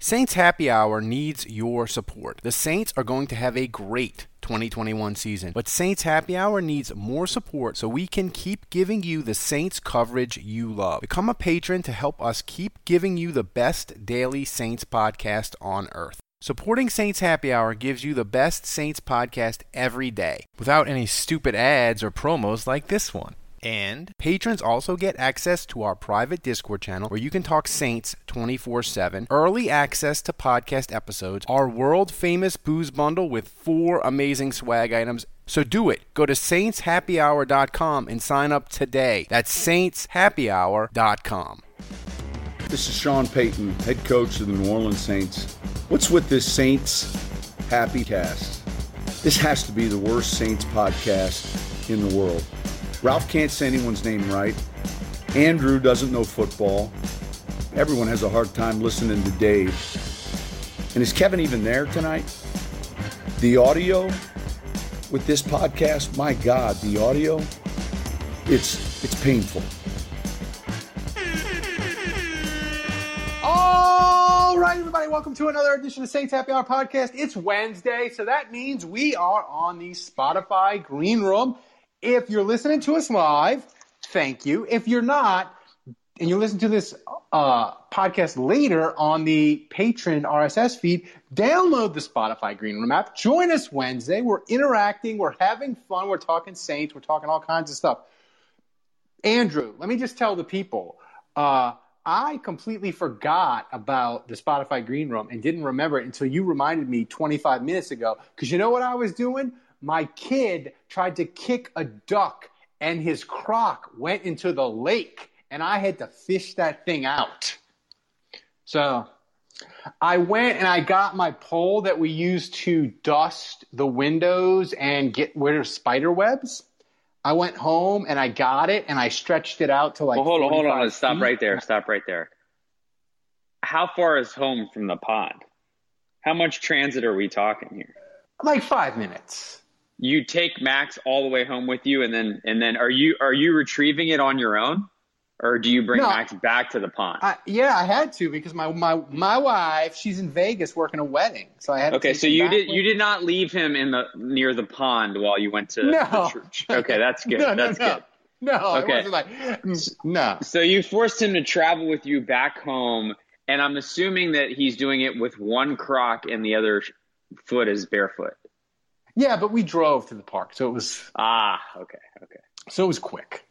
Saints Happy Hour needs your support. The Saints are going to have a great 2021 season, but Saints Happy Hour needs more support so we can keep giving you the Saints coverage you love. Become a patron to help us keep giving you the best daily Saints podcast on earth. Supporting Saints Happy Hour gives you the best Saints podcast every day without any stupid ads or promos like this one. And patrons also get access to our private Discord channel where you can talk Saints 24 7, early access to podcast episodes, our world famous booze bundle with four amazing swag items. So do it. Go to saintshappyhour.com and sign up today. That's saintshappyhour.com. This is Sean Payton, head coach of the New Orleans Saints. What's with this Saints Happy Cast? This has to be the worst Saints podcast in the world. Ralph can't say anyone's name right. Andrew doesn't know football. Everyone has a hard time listening to Dave. And is Kevin even there tonight? The audio with this podcast, my God, the audio, it's it's painful. All right, everybody, welcome to another edition of Saints Happy Hour podcast. It's Wednesday, so that means we are on the Spotify Green Room. If you're listening to us live, thank you. If you're not, and you listen to this uh, podcast later on the Patron RSS feed, download the Spotify Green Room app. Join us Wednesday. We're interacting. We're having fun. We're talking Saints. We're talking all kinds of stuff. Andrew, let me just tell the people. Uh, I completely forgot about the Spotify Green Room and didn't remember it until you reminded me 25 minutes ago. Because you know what I was doing? My kid tried to kick a duck and his crock went into the lake and I had to fish that thing out. So I went and I got my pole that we use to dust the windows and get rid of spider webs. I went home and I got it and I stretched it out to like. Well, hold on, hold on. feet. Stop right there. Stop right there. How far is home from the pond? How much transit are we talking here? Like five minutes you take Max all the way home with you, and then and then are you are you retrieving it on your own, or do you bring No. Max back to the pond? I, yeah, I had to because my, my my wife she's in Vegas working a wedding, so I had. To okay, so you did you did not leave him in the near the pond while you went to No. the church. Okay, that's good. No, that's no. good. No, Okay. it wasn't like no. So you forced him to travel with you back home, and I'm assuming that he's doing it with one croc and the other foot is barefoot. Yeah, but we drove to the park, so it was Ah, okay, okay, so it was quick.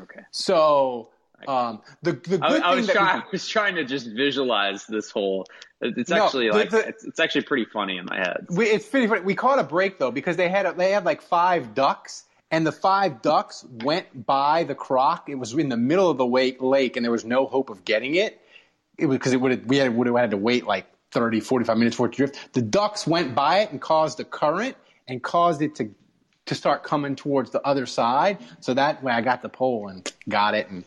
okay. So um, the the good I, I thing was that trying. we, I was trying to just visualize this whole. It's No, actually the- like the- it's, it's actually pretty funny in my head. we it's pretty funny. We caught a break though because they had a, they had like five ducks. And the five ducks went by the croc. It was in the middle of the lake, and there was no hope of getting it. It was because it would have, we had, would have had to wait like 30, 45 minutes for it to drift. The ducks went by it and caused a current and caused it to to start coming towards the other side. So that way I got the pole and got it and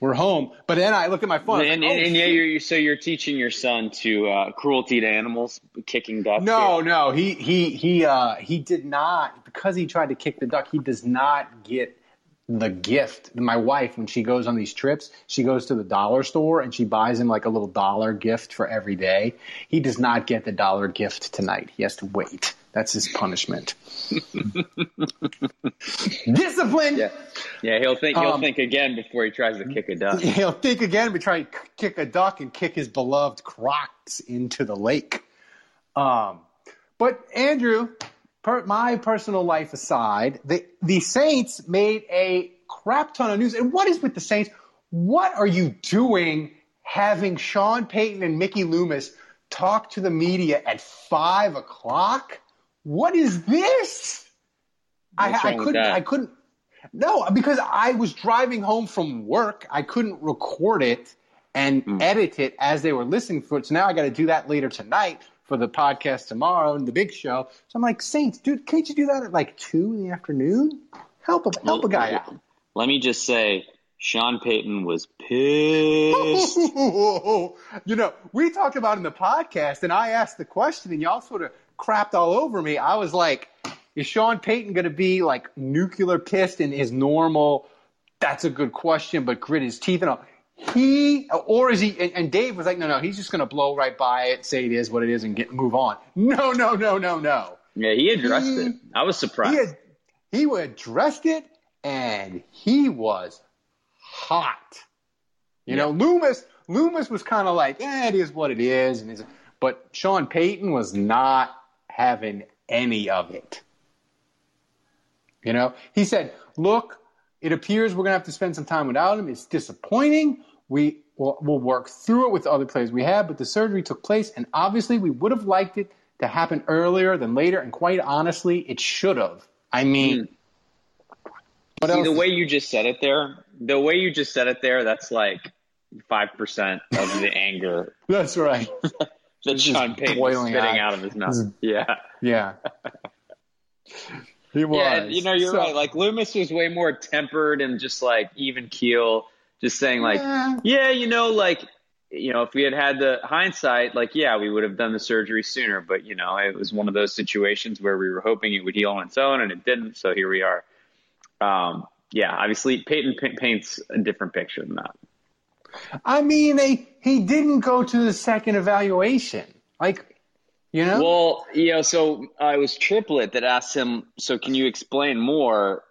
we're home. But then I look at my phone. And, like, and, oh, and yeah, shit. you're, so you're teaching your son to uh, cruelty to animals, kicking ducks. No, no, he he he uh he did not because he tried to kick the duck. He does not get the gift. My wife, when she goes on these trips, she goes to the dollar store and she buys him like a little dollar gift for every day. He does not get the dollar gift tonight. He has to wait. That's his punishment. Discipline. Yeah, yeah. He'll think. He'll Um, think again before he tries to kick a duck. He'll think again, but try to kick a duck and kick his beloved Crocs into the lake. Um, but Andrew, per, my personal life aside, the the Saints made a crap ton of news. And what is with the Saints? What are you doing having Sean Payton and Mickey Loomis talk to the media at five o'clock? What is this? I, What's I couldn't. I couldn't. No, because I was driving home from work. I couldn't record it and Hmm. edit it as they were listening for it. So now I got to do that later tonight. for the podcast tomorrow and the big show. So I'm like, Saints, dude, can't you do that at like two in the afternoon? Help a help a guy out. Let me just say, Sean Payton was pissed. you know, we talked about in the podcast, and I asked the question, and y'all sort of crapped all over me. I was like, is Sean Payton going to be like nuclear pissed in his normal? That's a good question, but grit his teeth and all. He or is he? And, and Dave was like, no, no, he's just going to blow right by it, say it is what it is, and get move on. No, no, no, no, no. Yeah, he addressed he, it. I was surprised. He, had, he addressed it, and he was hot. You yeah. know, Loomis Loomis was kind of like, eh, it is what it is, and but Sean Payton was not having any of it. You know, he said, "Look, it appears we're going to have to spend some time without him. It's disappointing. We will we'll work through it with the other players we have, but the surgery took place, and obviously we would have liked it to happen earlier than later. And quite honestly, it should have. I mean." Mm. See, the way you just said it there, the way you just said it there, that's like five percent of the anger. That's right. that Sean Payton spitting out. out of his mouth. Yeah. Yeah. he was. Yeah, you know, you're so, right. Like Loomis was way more tempered and just like even keel, just saying like, yeah. yeah, you know, like you know, if we had had the hindsight, like, yeah, we would have done the surgery sooner. But, you know, it was one of those situations where we were hoping it would heal on its own and it didn't. So here we are. Um, yeah, obviously Payton paints a different picture than that. I mean, they, he didn't go to the second evaluation. Like, you know? Well, you know, so it was Triplett that asked him, so can you explain more?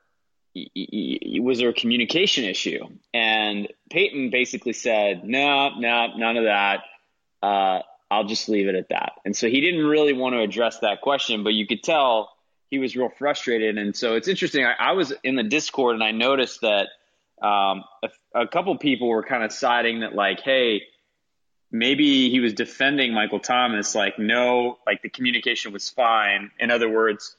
Was there a communication issue? And Payton basically said, no, no, none of that. Uh, I'll just leave it at that. And so he didn't really want to address that question, but you could tell he was real frustrated. And so it's interesting. I, I was in the Discord and I noticed that um, a, a couple people were kind of siding that like, hey, maybe he was defending Michael Thomas, like, no, like the communication was fine. In other words,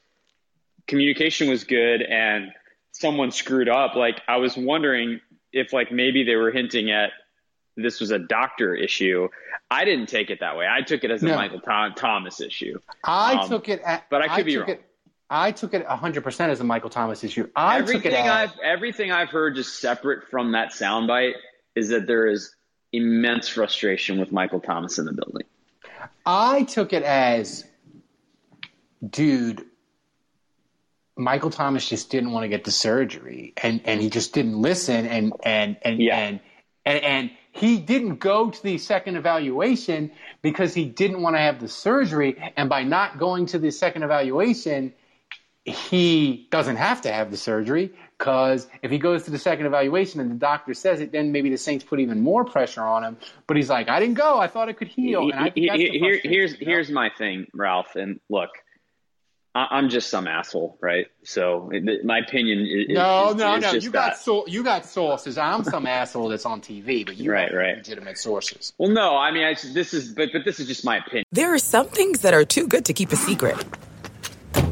communication was good and someone screwed up. Like, I was wondering if, like, maybe they were hinting at this was a doctor issue. I didn't take it that way. I took it as a no. Michael Th- Thomas issue. I um, took it, at, but I could I be wrong. It, I took it 100% as a Michael Thomas issue. I everything took it as, I've everything I've heard just separate from that soundbite is that there is immense frustration with Michael Thomas in the building. I took it as dude Michael Thomas just didn't want to get the surgery and and he just didn't listen and and and yeah. and, and, and he didn't go to the second evaluation because he didn't want to have the surgery and by not going to the second evaluation he doesn't have to have the surgery because if he goes to the second evaluation and the doctor says it, then maybe the Saints put even more pressure on him. But he's like, I didn't go. I thought it could heal. And I think that's Here, here's you know? here's my thing, Ralph. And look, I'm just some asshole, right? So my opinion is no, is, no, is no. you got so, you got sources. I'm some asshole that's on TV, but you right, right. legitimate sources. Well, no, I mean, I, this is, but but this is just my opinion. There are some things that are too good to keep a secret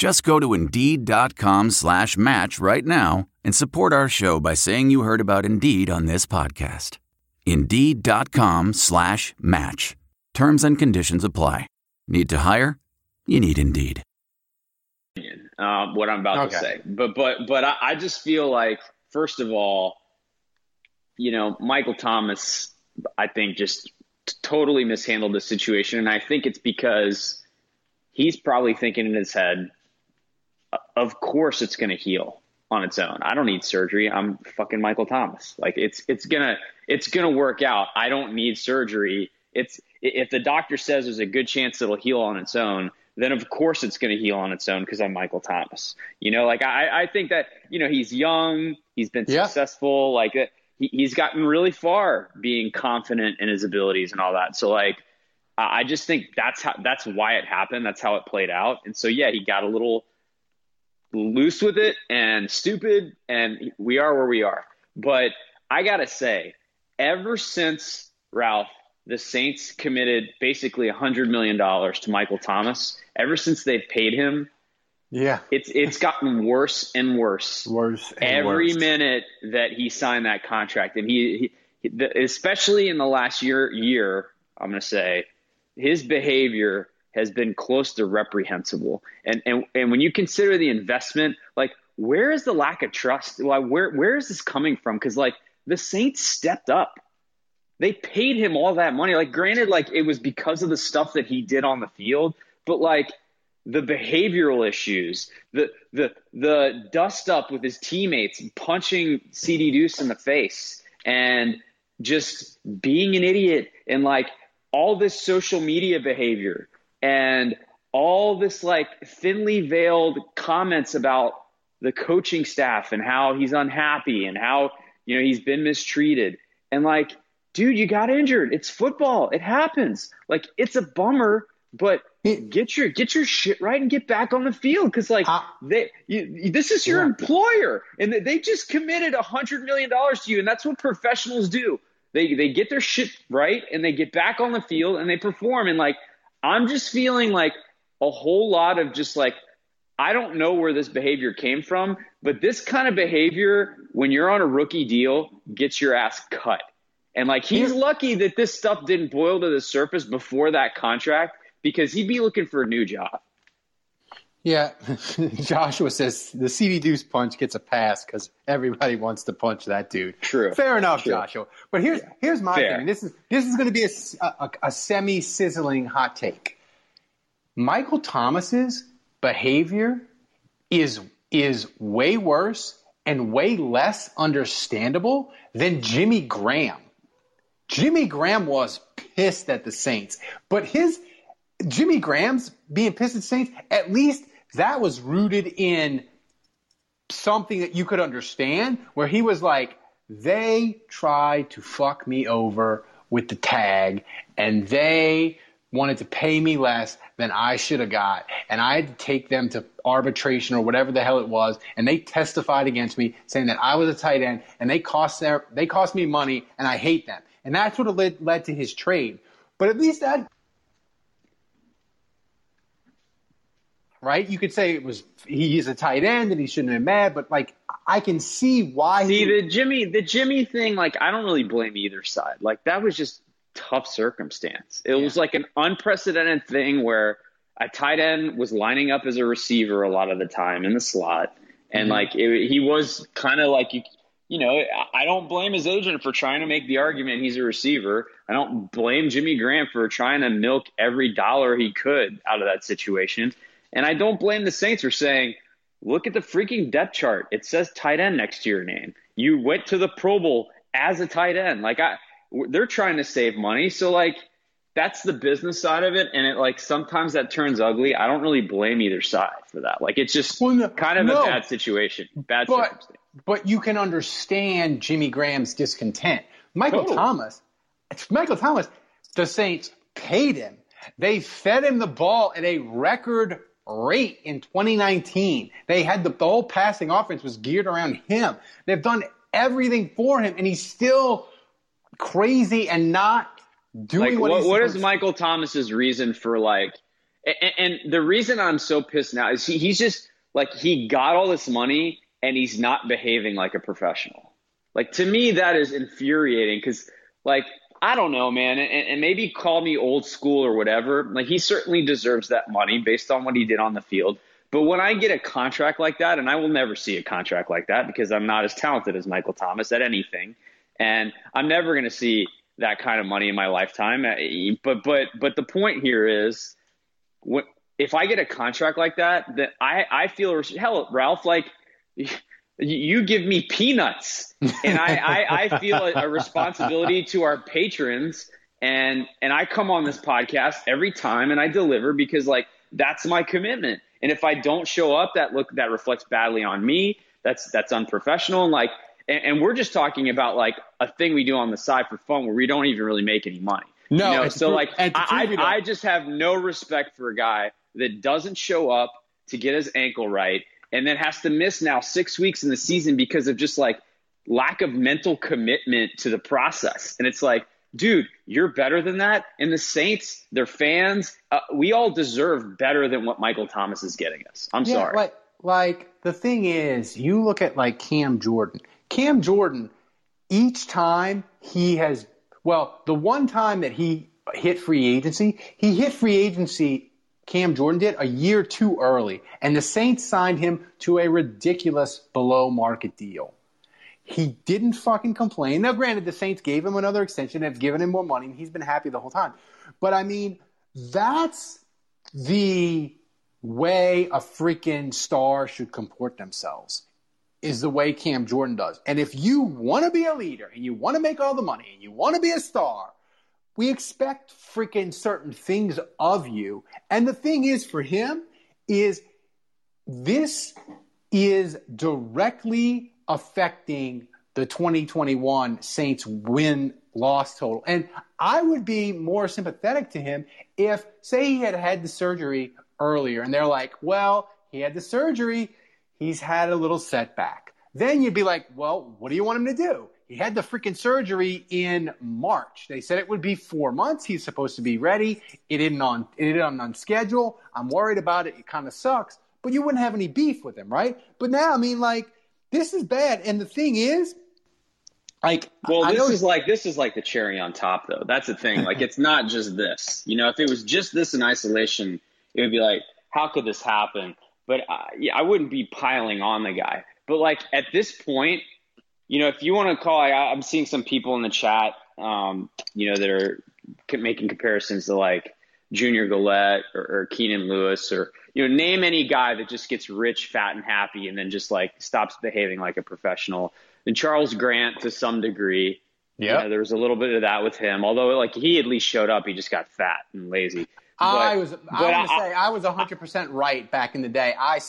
Just go to Indeed.com slash match right now and support our show by saying you heard about Indeed on this podcast. Indeed.com slash match. Terms and conditions apply. Need to hire? You need Indeed. Uh, what I'm about okay. to say. But, but, but I, I just feel like, first of all, you know, Michael Thomas, I think, just totally mishandled the situation. And I think it's because he's probably thinking in his head, of course it's going to heal on its own. I don't need surgery. I'm fucking Michael Thomas. Like it's it's gonna it's gonna work out. I don't need surgery. It's if the doctor says there's a good chance it'll heal on its own, then of course it's going to heal on its own because I'm Michael Thomas. You know, like I, I think that you know he's young, he's been yeah. successful, like uh, he, he's gotten really far being confident in his abilities and all that. So like I just think that's how that's why it happened. That's how it played out. And so yeah, he got a little loose with it and stupid, and we are where we are. But I gotta say, ever since Ralph, the Saints committed basically a hundred million dollars to Michael Thomas. Ever since they've paid him, yeah, it's it's gotten worse and worse. Worse every worse. minute that he signed that contract, and he, he especially in the last year year, I'm gonna say his behavior has been close to reprehensible. And and and when you consider the investment, like where is the lack of trust? Like where where is this coming from? Because like the Saints stepped up. They paid him all that money. Like granted, like it was because of the stuff that he did on the field, but like the behavioral issues, the the the dust up with his teammates, punching Ceedy Duce in the face, and just being an idiot and like all this social media behavior and all this like thinly veiled comments about the coaching staff and how he's unhappy and how you know he's been mistreated. And like dude you got injured. It's football. It happens. Like it's a bummer but get your get your shit right and get back on the field. Because like they you, this is your yeah. employer and they just committed a hundred million dollars to you and that's what professionals do. They they get their shit right and they get back on the field and they perform. And like I'm just feeling like a whole lot of just like I don't know where this behavior came from, but this kind of behavior when you're on a rookie deal gets your ass cut. And like he's lucky that this stuff didn't boil to the surface before that contract because he'd be looking for a new job. Yeah, Joshua says the Ceedy Duce punch gets a pass because everybody wants to punch that dude. True. Fair enough, True. Joshua. But here's yeah. here's my Fair. thing. This is this is going to be a, a, a semi sizzling hot take. Michael Thomas's behavior is is way worse and way less understandable than Jimmy Graham. Jimmy Graham was pissed at the Saints, but his Jimmy Graham's being pissed at Saints at least that was rooted in something that you could understand, where he was like, they tried to fuck me over with the tag and they wanted to pay me less than I should have got. And I had to take them to arbitration or whatever the hell it was. And they testified against me saying that I was a tight end and they cost their, they cost me money and I hate them. And that's what led, led to his trade. But at least that right? You could say it was he's a tight end and he shouldn't have been mad, but like I can see why. See he, the Jimmy the Jimmy thing, like I don't really blame either side. Like that was just tough circumstance. It yeah. was like an unprecedented thing where a tight end was lining up as a receiver a lot of the time in the slot, and mm-hmm. like it, he was kind of like you. You know, I don't blame his agent for trying to make the argument he's a receiver. I don't blame Jimmy Graham for trying to milk every dollar he could out of that situation. And I don't blame the Saints for saying, look at the freaking depth chart. It says tight end next to your name. You went to the Pro Bowl as a tight end. Like I, they're trying to save money. So like, that's the business side of it. And it like, sometimes that turns ugly. I don't really blame either side for that. Like, it's just well, no, kind of no, a bad situation, bad but, circumstance. But you can understand Jimmy Graham's discontent. Michael totally. Thomas, Michael Thomas, the Saints paid him. They fed him the ball at a record rate in 2019. They had the, the whole passing offense was geared around him. They've done everything for him, and he's still crazy and not doing like, what, what, what is Michael Thomas's reason for like? And, and the reason I'm so pissed now is he, he's just like he got all this money and he's not behaving like a professional. Like to me, that is infuriating because like I don't know, man, and, and, maybe call me old school or whatever. Like he certainly deserves that money based on what he did on the field. But when I get a contract like that, and I will never see a contract like that because I'm not as talented as Michael Thomas at anything, and I'm never going to see that kind of money in my lifetime. Uh, but but but the point here is, what if I get a contract like that, that I I feel hell, Ralph, like you give me peanuts, and I I, I feel a, a responsibility to our patrons, and and I come on this podcast every time and I deliver because like that's my commitment. And if I don't show up, that look that reflects badly on me. That's that's unprofessional. And like, and, and we're just talking about like a thing we do on the side for fun where we don't even really make any money. No, you know? so like, I, I, I just have no respect for a guy that doesn't show up to get his ankle right and then has to miss now six weeks in the season because of just like lack of mental commitment to the process. And it's like, dude, you're better than that. And the Saints, their fans, uh, we all deserve better than what Michael Thomas is getting us. I'm Yeah, sorry. Like, like the thing is, you look at like Cam Jordan. Cam Jordan, each time he has, well, the one time that he hit free agency, he hit free agency. Cam Jordan did a year too early, and the Saints signed him to a ridiculous below market deal. He didn't fucking complain. Now, granted, the Saints gave him another extension, have given him more money, and he's been happy the whole time. But I mean, that's the way a freaking star should comport themselves is the way Cam Jordan does. And if you want to be a leader and you want to make all the money and you want to be a star, we expect freaking certain things of you. And the thing is for him is this is directly affecting the 2021 Saints win loss total. And I would be more sympathetic to him if, say, he had had the surgery earlier and they're like, well, he had the surgery, he's had a little setback. Then you'd be like, well, what do you want him to do? He had the freaking surgery in March. They said it would be four months. He's supposed to be ready. It didn't on it didn't on schedule. I'm worried about it. It kind of sucks. But you wouldn't have any beef with him, right? But now, I mean, like, this is bad. And the thing is, like, Well, I this know is like this is like the cherry on top, though. That's the thing. Like, it's not just this. You know, if it was just this in isolation, it would be like, how could this happen? But uh, yeah, I wouldn't be piling on the guy. But like at this point, you know, if you want to call, I, I'm seeing some people in the chat, um, you know, that are making comparisons to like Junior Galette or, or Keenan Lewis or you know, name any guy that just gets rich, fat, and happy, and then just like stops behaving like a professional. And Charles Grant to some degree. Yeah. You know, there was a little bit of that with him. Although, like, he at least showed up. He just got fat and lazy. I was, I but say, I was 100% right back in the day. I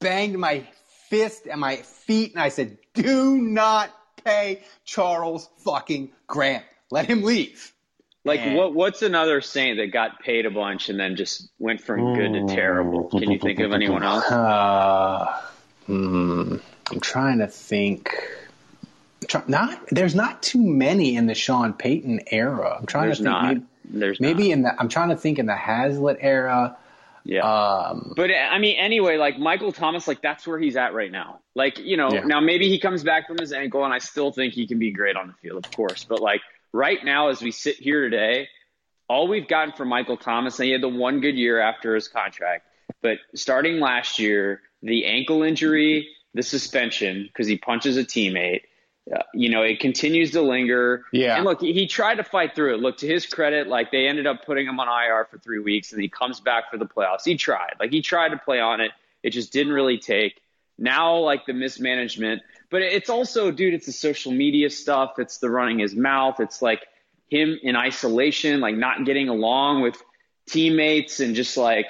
banged my fist and my feet and I said, do not pay Charles fucking Grant. Let him leave. Like, And- what? What's another saint that got paid a bunch and then just went from good to terrible? Can you think of anyone else? Uh, hmm, I'm trying to think. Try- Not there's not too many in the Sean Payton era. I'm trying There's to think. not. Maybe, There's maybe not. in the I'm trying to think in the Haslett era. Yeah. Um, But I mean, anyway, like Michael Thomas, like that's where he's at right now. Like, you know, Yeah. now maybe he comes back from his ankle, and I still think he can be great on the field, of course. But like right now, as we sit here today, all we've gotten from Michael Thomas, and he had the one good year after his contract, but starting last year, the ankle injury, the suspension because he punches a teammate. Uh, you know, it continues to linger. Yeah. And look, he, tried to fight through it. Look, to his credit, like they ended up putting him on IR for three weeks and he comes back for the playoffs. He tried. Like he tried to play on it. It just didn't really take. Now, like the mismanagement, but it's also, dude, it's the social media stuff. It's the running his mouth. It's like him in isolation, like not getting along with teammates and just like,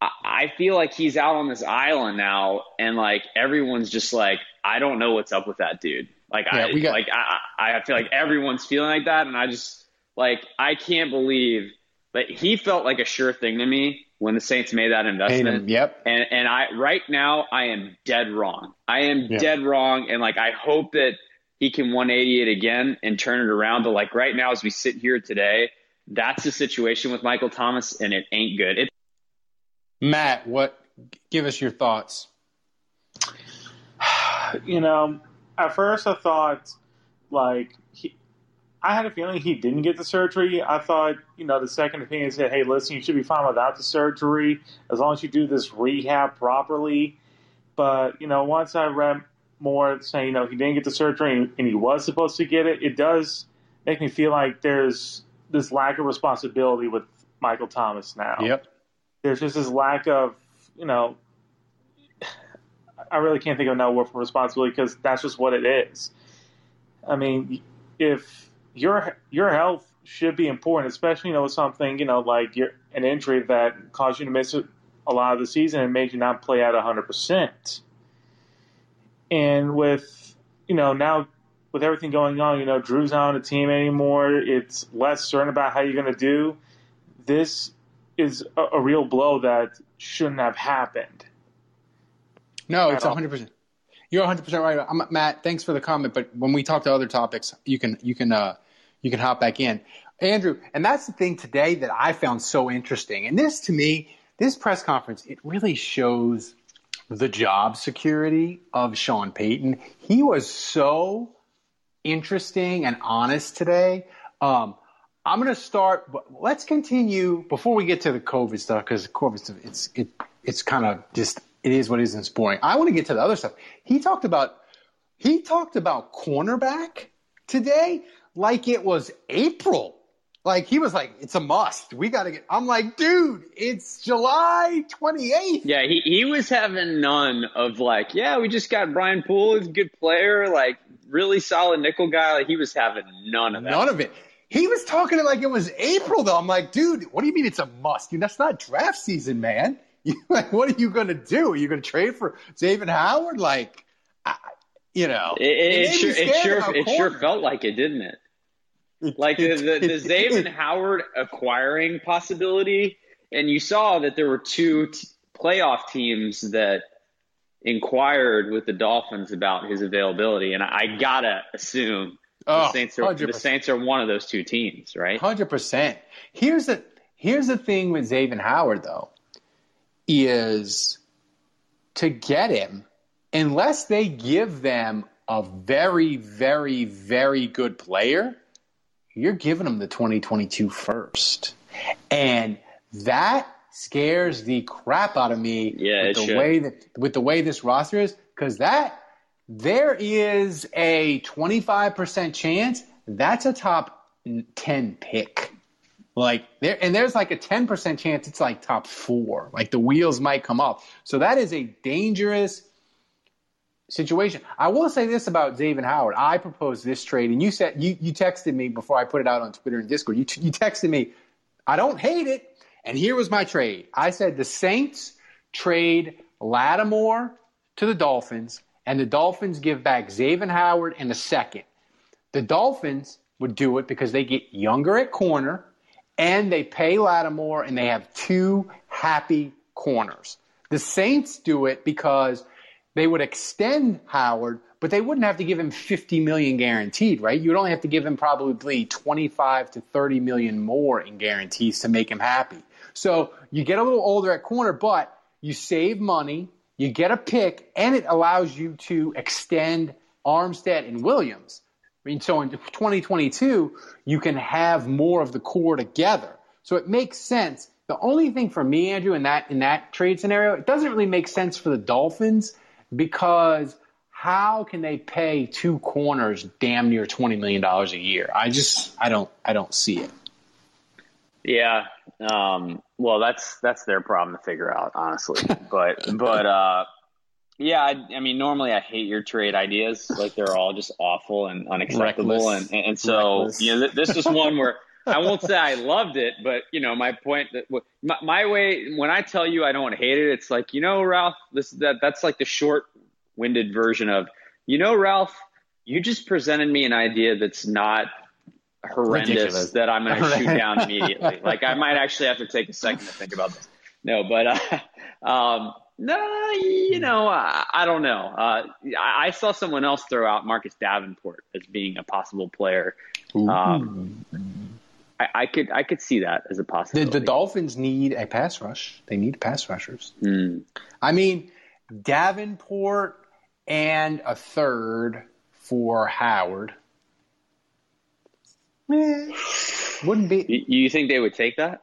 I I feel like he's out on this island now, and like everyone's just like, I don't know what's up with that dude. Like Yeah, I we got- like I I I feel like everyone's feeling like that, and I just like I can't believe that he felt like a sure thing to me when the Saints made that investment. him, yep. And and I right now I am dead wrong. I am Yeah. dead wrong, and like I hope that he can 180 it again and turn it around. But like right now, as we sit here today, that's the situation with Michael Thomas, and it ain't good. It, Matt, what? Give us your thoughts. you know, at first I thought like he, I had a feeling he didn't get the surgery. I thought, you know, the second opinion said, "Hey, listen, you should be fine without the surgery as long as you do this rehab properly." But you know, once I read more saying, you know, he didn't get the surgery and, and he was supposed to get it, it does make me feel like there's this lack of responsibility with Michael Thomas now. Yep. there's just this lack of, you know, I really can't think of another word for responsibility because that's just what it is. I mean, if your your health should be important, especially you know with something you know like your an injury that caused you to miss a lot of the season and made you not play at hundred percent. And with you know now with everything going on, you know Drew's not on the team anymore. It's less certain about how you're going to do. This is a, a real blow that shouldn't have happened. No, it's 100%. You're 100% right. I'm, Matt, thanks for the comment, but when we talk to other topics, you can you can uh, you can hop back in. Andrew, and that's the thing today that I found so interesting. And this to me, this press conference, it really shows the job security of Sean Payton. He was so interesting and honest today. Um, I'm going to start. But let's continue before we get to the COVID stuff because COVID it's it it's kind of just it is what it is and it's boring. I want to get to the other stuff. He talked about he talked about cornerback today like it was April. Like he was like, it's a must. We got to get. I'm like, dude, it's July 28th. Yeah, he he was having none of like, yeah, we just got Brian Poole, he's a good player, like really solid nickel guy. Like he was having none of that. None of it. He was talking it like it was April though. I'm like, dude, what do you mean it's a must? Dude, that's not draft season, man. You, like, what are you going to do? Are you going to trade for Xavier Howard? Like, I, you know, it, it, it sure, it sure, it sure felt like it, didn't it? Like the, the, the Xavier Howard acquiring possibility, and you saw that there were two t- playoff teams that inquired with the Dolphins about his availability, and I, gotta assume oh, the Saints are 100%. the Saints are one of those two teams, right? Hundred percent. Here's the here's the thing with Xavier Howard though, is to get him unless they give them a very, very, very good player you're giving them the 2022 first. And that scares the crap out of me yeah, with the should. way that with the way this roster is because that there is a 25% chance that's a top 10 pick. Like there and there's like a 10% chance it's like top 4. Like the wheels might come off. So that is a dangerous situation. I will say this about Xavier Howard. I proposed this trade, and you said you, you texted me before I put it out on Twitter and Discord. You, you texted me, I don't hate it. And here was my trade. I said the Saints trade Lattimore to the Dolphins, and the Dolphins give back Xavier Howard in a second. The Dolphins would do it because they get younger at corner, and they pay Lattimore, and they have two happy corners. The Saints do it because they would extend Howard, but they wouldn't have to give him 50 million guaranteed, right? You'd only have to give him probably 25 to 30 million more in guarantees to make him happy. So you get a little older at corner, but you save money, you get a pick, and it allows you to extend Armstead and Williams. I mean, so in 2022, you can have more of the core together. So it makes sense. The only thing for me, Andrew, in that in that trade scenario, it doesn't really make sense for the Dolphins because how can they pay two corners damn near twenty million dollars a year? I just I don't I don't see it. Yeah. Um, well, that's that's their problem to figure out, honestly. but but uh, yeah, I, I, mean, normally I hate your trade ideas. Like they're all just awful and unacceptable, and, and so Reckless. you know, this is one where. I won't say I loved it, but you know, my point that my, my, way when I tell you I don't hate it, it's like you know, Ralph, this that that's like the short-winded version of you know, Ralph, you just presented me an idea that's not horrendous Ridiculous. that I'm going to shoot down immediately. like I might actually have to take a second to think about this. No, but uh, um, no, you know, I, I don't know. Uh, I, I, saw someone else throw out Marcus Davenport as being a possible player. Um, I, I, could I could see that as a possibility. The, the, Dolphins need a pass rush. They need pass rushers. Mm. I mean, Davenport and a third for Howard. Eh, wouldn't be. You, you think they would take that?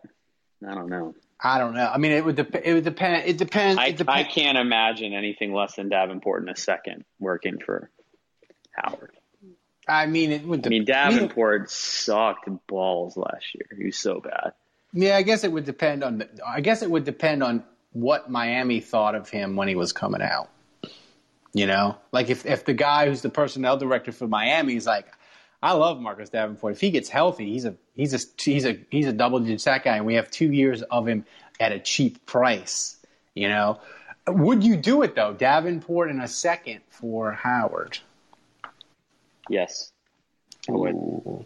I don't know. I don't know. I mean, it would depend. It would depend. It depends. I, it dep- I can't imagine anything less than Davenport in a second working for Howard. I mean, it would. De- I mean, Davenport I mean, sucked balls last year. He was so bad. Yeah, I guess it would depend on. The, I guess it would depend on what Miami thought of him when he was coming out. You know, like if if the guy who's the personnel director for Miami is like, I love Marcus Davenport. If he gets healthy, he's a he's a he's a he's a double digit sack guy, and we have two years of him at a cheap price. You know, would you do it though, Davenport in a second for Howard? Yes, I would. Ooh.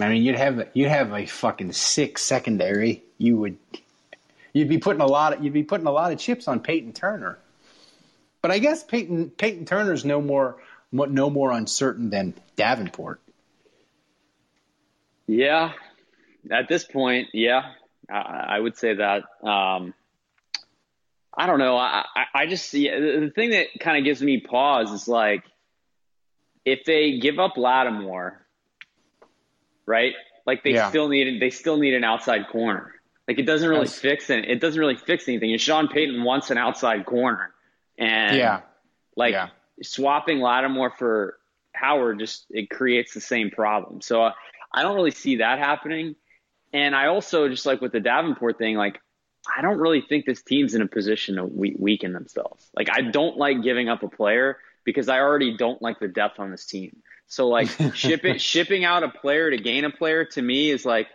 I mean, you'd have you'd have a fucking sick secondary. You would you'd be putting a lot of you'd be putting a lot of chips on Payton Turner. But I guess Payton Payton Turner's no more no more uncertain than Davenport. Yeah, at this point, yeah, I, I would say that. Um, I don't know. I, I, I just see the thing that kind of gives me pause is like if they give up Lattimore, right? Like they Yeah. still need they still need an outside corner. Like it doesn't really fix it. It doesn't really fix anything. And Sean Payton wants an outside corner, and Yeah. like Yeah. Swapping Lattimore for Howard just it creates the same problem. So uh, I don't really see that happening. And I also just like with the Davenport thing, like I don't really think this team's in a position to we- weaken themselves. Like I don't like giving up a player because I already don't like the depth on this team. So like shipping shipping out a player to gain a player to me is like,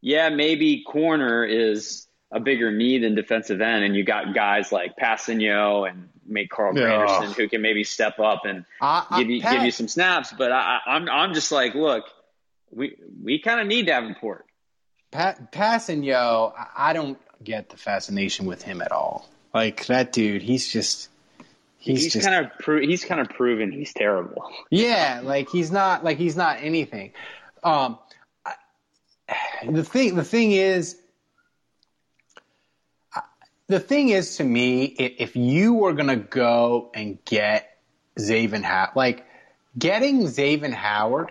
yeah, maybe corner is a bigger need than defensive end, and you got guys like Kpassagnon and make Carl Yeah. Granderson who can maybe step up and I- I- give you Pat- give you some snaps. But I, I- I'm I'm just like, look, we we kind of need Davenport. Pat Kpassagnon, I don't get the fascination with him at all. Like that dude, he's just he's, He's, just kind of pro- he's kind of proven he's terrible. Yeah, like he's not like he's not anything. Um, I- the thing the thing is, the thing is to me, if you were gonna go and get Xavien Howard, like getting Xavien Howard,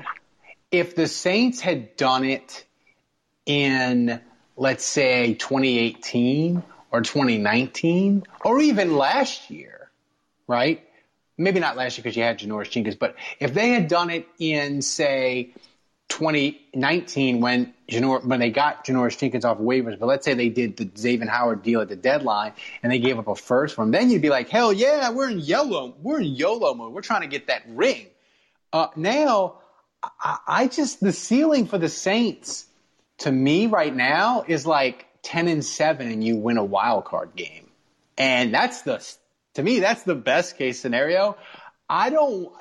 if the Saints had done it in let's say 2018 or 2019 or even last year, right? maybe not last year because you had Janoris Jenkins, but if they had done it in say 2019 when Janor, when they got Janoris Jenkins off waivers, but let's say they did the Xavien Howard deal at the deadline and they gave up a first for then you'd be like, hell yeah, we're in yellow, we're in YOLO mode, we're trying to get that ring. Uh, now, I, I just the ceiling for the Saints to me right now is like 10 and 7 and you win a wild card game. And that's the to me that's the best case scenario. I don't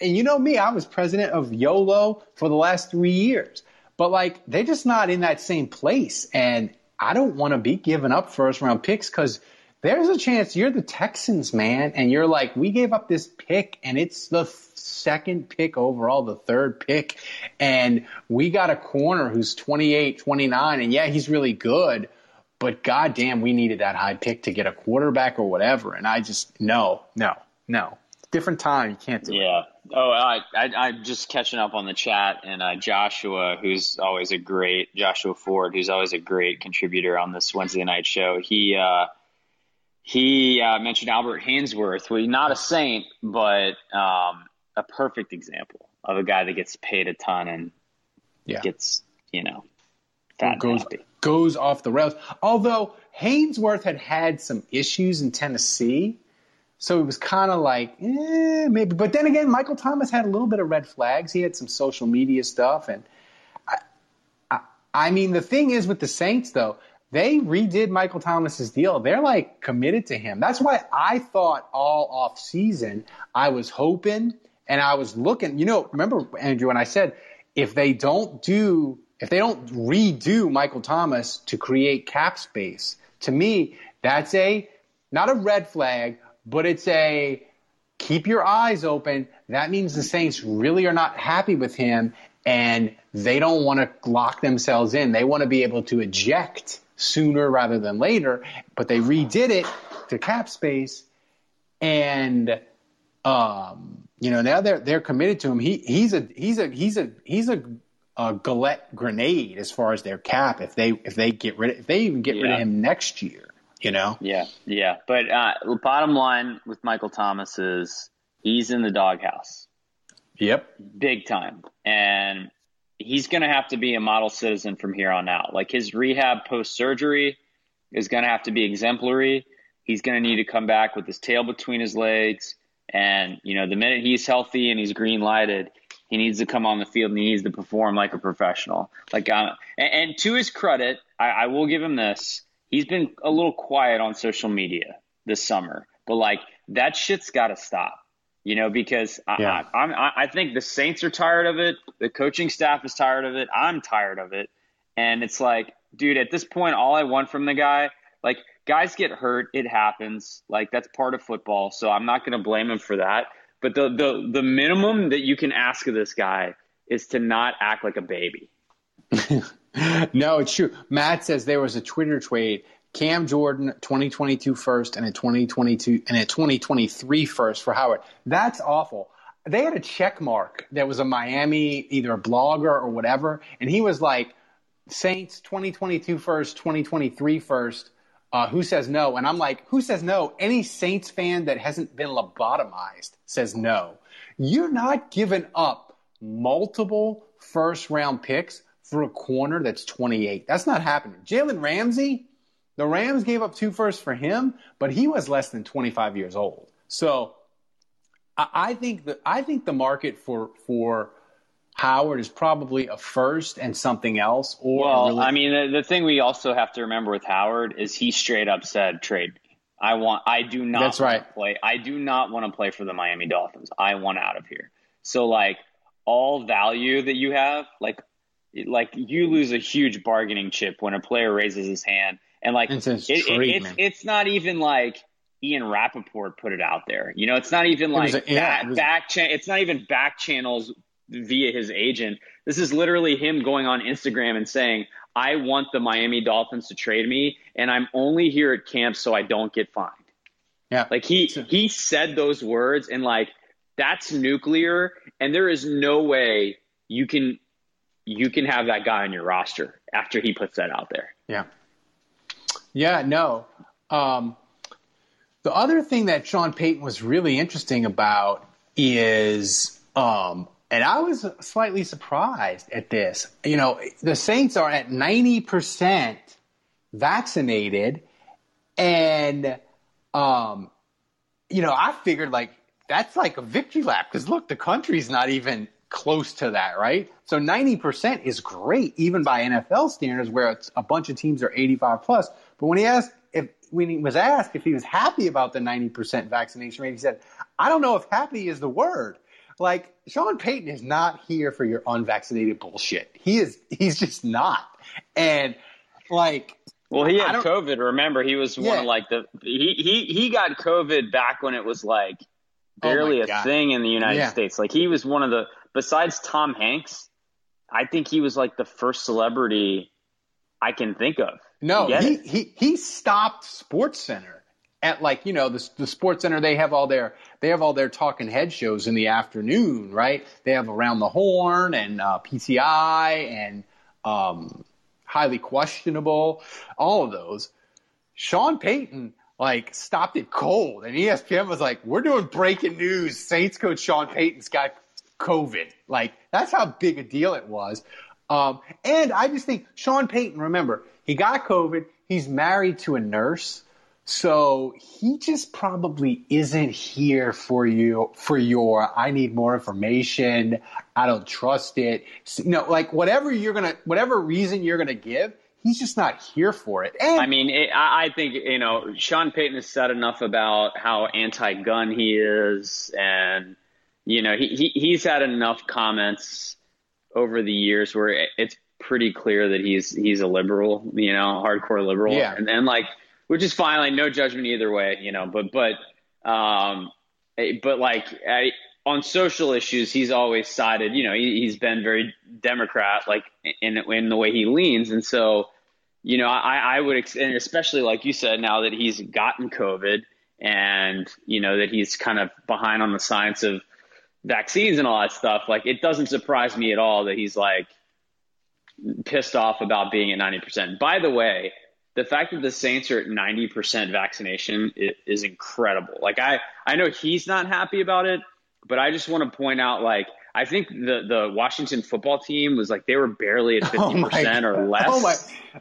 and, you know me, I was president of YOLO for the last 3 years. But like they're just not in that same place. And I don't want to be giving up first round picks cuz there's a chance you're the Texans, man, and you're like, we gave up this pick, and it's the second pick overall, the third pick, and we got a corner who's 28, 29, and yeah, he's really good, but goddamn, we needed that high pick to get a quarterback or whatever, and I just no, no, no, different time, you can't do it. Yeah. Oh, I, I I'm just catching up on the chat, and uh, Joshua, who's always a great Joshua Ford, who's always a great contributor on this Wednesday night show. He uh, he uh, mentioned Albert Haynesworth, well, not a saint, but um, a perfect example of a guy that gets paid a ton and Yeah. gets you know fat goes happy. goes off the rails. Although Haynesworth had had some issues in Tennessee, so it was kind of like eh, maybe. But then again, Michael Thomas had a little bit of red flags. He had some social media stuff, and I, I, I mean, the thing is with the Saints though. They redid Michael Thomas's deal. They're like committed to him. That's why I thought all off season I was hoping and I was looking. You know, remember Andrew when I said if they don't do if they don't redo Michael Thomas to create cap space, to me that's a not a red flag, but it's a keep your eyes open. That means the Saints really are not happy with him and they don't want to lock themselves in. They want to be able to eject sooner rather than later, but they redid it to cap space and um, you know, now they're they're committed to him. He he's a he's a he's a he's a, a Galette grenade as far as their cap. If they if they get rid of, if they even get rid of him next year, you know. Yeah, yeah. But uh, bottom line with Michael Thomas is he's in the doghouse. Yep. big time. And he's going to have to be a model citizen from here on out. Like his rehab post surgery is going to have to be exemplary. He's going to need to come back with his tail between his legs. And, you know, the minute he's healthy and he's green lighted, he needs to come on the field and he needs to perform like a professional. Like, uh, and, and, to his credit, I, I will give him this. He's been a little quiet on social media this summer, but like that shit's got to stop you know, because yeah. I, I, I think the Saints are tired of it. The coaching staff is tired of it. I'm tired of it. And it's like, dude, at this point, all I want from the guy, like, guys get hurt. It happens. Like, that's part of football. So I'm not going to blame him for that. But the, the, the minimum that you can ask of this guy is to not act like a baby. no, it's true. Matt says there was a Twitter tweet Cam Jordan 2022 first and a 2022 and a 2023 first for Howard. That's awful. They had a check mark that was a Miami, either a blogger or whatever, and he was like, Saints 2022 first, 2023 first. Uh, who says no? And I'm like, who says no? Any Saints fan that hasn't been lobotomized says no. You're not giving up multiple first round picks for a corner that's 28. That's not happening. Jalen Ramsey, the Rams gave up two firsts for him, but he was less than 25 years old. So I, I think the I think the market for for Howard is probably a first and something else. Or well, really- I mean, the, the, thing we also have to remember with Howard is he straight up said, "Trade me. I want. I do not. That's right. Play. I do not want to play for the Miami Dolphins. I want out of here." So like all value that you have, like like you lose a huge bargaining chip when a player raises his hand and like it, it, it's it's not even like Ian Rapoport put it out there. You know, it's not even like a, yeah, back, back cha- it's not even back channels via his agent. This is literally him going on Instagram and saying, "I want the Miami Dolphins to trade me, and I'm only here at camp so I don't get fined." Yeah, like he he said those words, and like that's nuclear, and there is no way you can you can have that guy on your roster after he puts that out there. Yeah. Yeah, no. Um, the other thing that Sean Payton was really interesting about is, um, and I was slightly surprised at this. You know, the Saints are at 90% vaccinated, and, um, you know, I figured like that's like a victory lap because look, the country's not even close to that, right? So 90% is great, even by NFL standards, where it's a bunch of teams are 85 plus. But when he asked if when he was asked if he was happy about the 90% vaccination rate, he said, "I don't know if happy is the word." Like Sean Payton is not here for your unvaccinated bullshit. He is. He's just not. And like, well, he had COVID. Remember, he was yeah. one of like the he he he got COVID back when it was like oh barely oh a God. thing in the United yeah. States. Like he was one of the besides Tom Hanks, I think he was like the first celebrity I can think of no, he, he he stopped Sports Center at like you know the the Sports Center. They have all their they have all their talking head shows in the afternoon, right? They have Around the Horn and uh, PTI and um, Highly Questionable, all of those. Sean Payton like stopped it cold, and ESPN was like, "We're doing breaking news. Saints coach Sean Payton's got COVID." Like that's how big a deal it was. Um, and I just think Sean Payton, remember, he got COVID. He's married to a nurse. So he just probably isn't here for you for your I need more information. I don't trust it. So, you know, like whatever you're gonna whatever reason you're gonna give, he's just not here for it. And I mean, it, I think you know Sean Payton has said enough about how anti-gun he is, and you know he, he he's had enough comments over the years where it's pretty clear that he's he's a liberal, you know, hardcore liberal, yeah. and then like which is fine, like no judgment either way, you know, but but um, eh, but like I, on social issues, he's always sided, you know, he, he's been very Democrat, like in in the way he leans, and so you know, I I would and especially like you said, now that he's gotten COVID and you know that he's kind of behind on the science of vaccines and all that stuff, like it doesn't surprise me at all that he's like pissed off about being at 90%. By the way, the fact that the Saints are at 90% vaccination is, incredible. Like I, I know he's not happy about it, but I just want to point out, like, I think the the Washington football team was like they were barely at Oh fifty my percent or less. Oh my,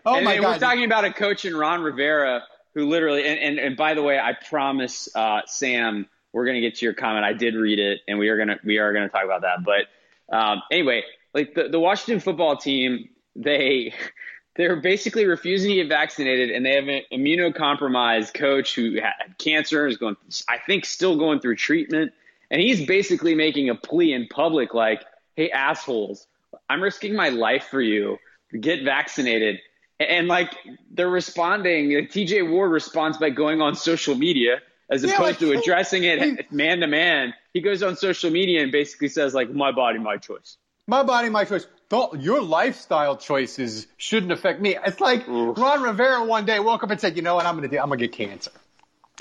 oh and, my and God. we're talking about a coach in Ron Rivera who literally and, and, and by the way, I promise uh, Sam, we're gonna get to your comment. I did read it and we are gonna we are gonna talk about that. But um, anyway, like the, the Washington football team, they they're basically refusing to get vaccinated and they have an immunocompromised coach who had cancer, is going I think still going through treatment. And he's basically making a plea in public like, hey assholes, I'm risking my life for you. Get vaccinated. And like they're responding, like, TJ Ward responds by going on social media as Yeah, opposed like, to addressing it man to man. He goes on social media and basically says like, "My body, my choice." My body, my choice. Don't, your lifestyle choices shouldn't affect me. It's like Ron Rivera one day woke up and said, "You know what? I'm gonna do. I'm gonna get cancer.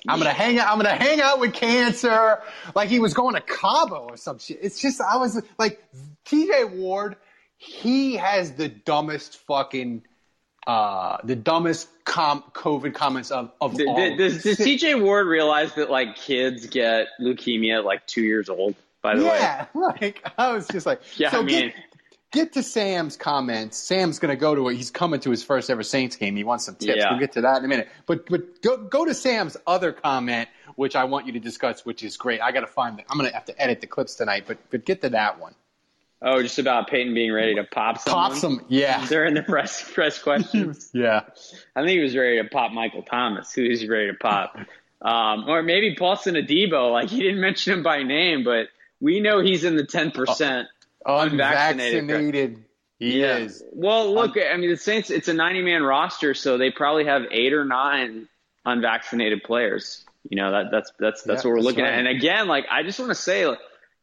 I'm gonna hang out. I'm gonna hang out with cancer." Like he was going to Cabo or some shit. It's just I was like, T.J. Ward. He has the dumbest fucking, uh, the dumbest com- COVID comments of of Th- all. th- Does, does TJ Ward realize that like kids get leukemia at like two years old? By the way, yeah, like I was just like, Yeah, so I mean- get, get to Sam's comments. Sam's gonna go to it. He's coming to his first ever Saints game. He wants some tips. Yeah. We'll get to that in a minute. But but go go to Sam's other comment, which I want you to discuss, which is great. I gotta find. The, I'm gonna have to edit the clips tonight, but but get to that one. Oh, just about Payton being ready to pop someone Pop some, yeah, during the press press questions. yeah. I think he was ready to pop Michael Thomas. Who is he ready to pop? Um, or maybe Paulson Adebo. Like he didn't mention him by name, but we know he's in the ten percent. Unvaccinated, Unvaccinated, he is. Well, look, I mean, the Saints. It's a ninety-man roster, so they probably have eight or nine unvaccinated players. You know that that's that's that's Yeah, what we're looking right. at. And again, like I just want to say, like,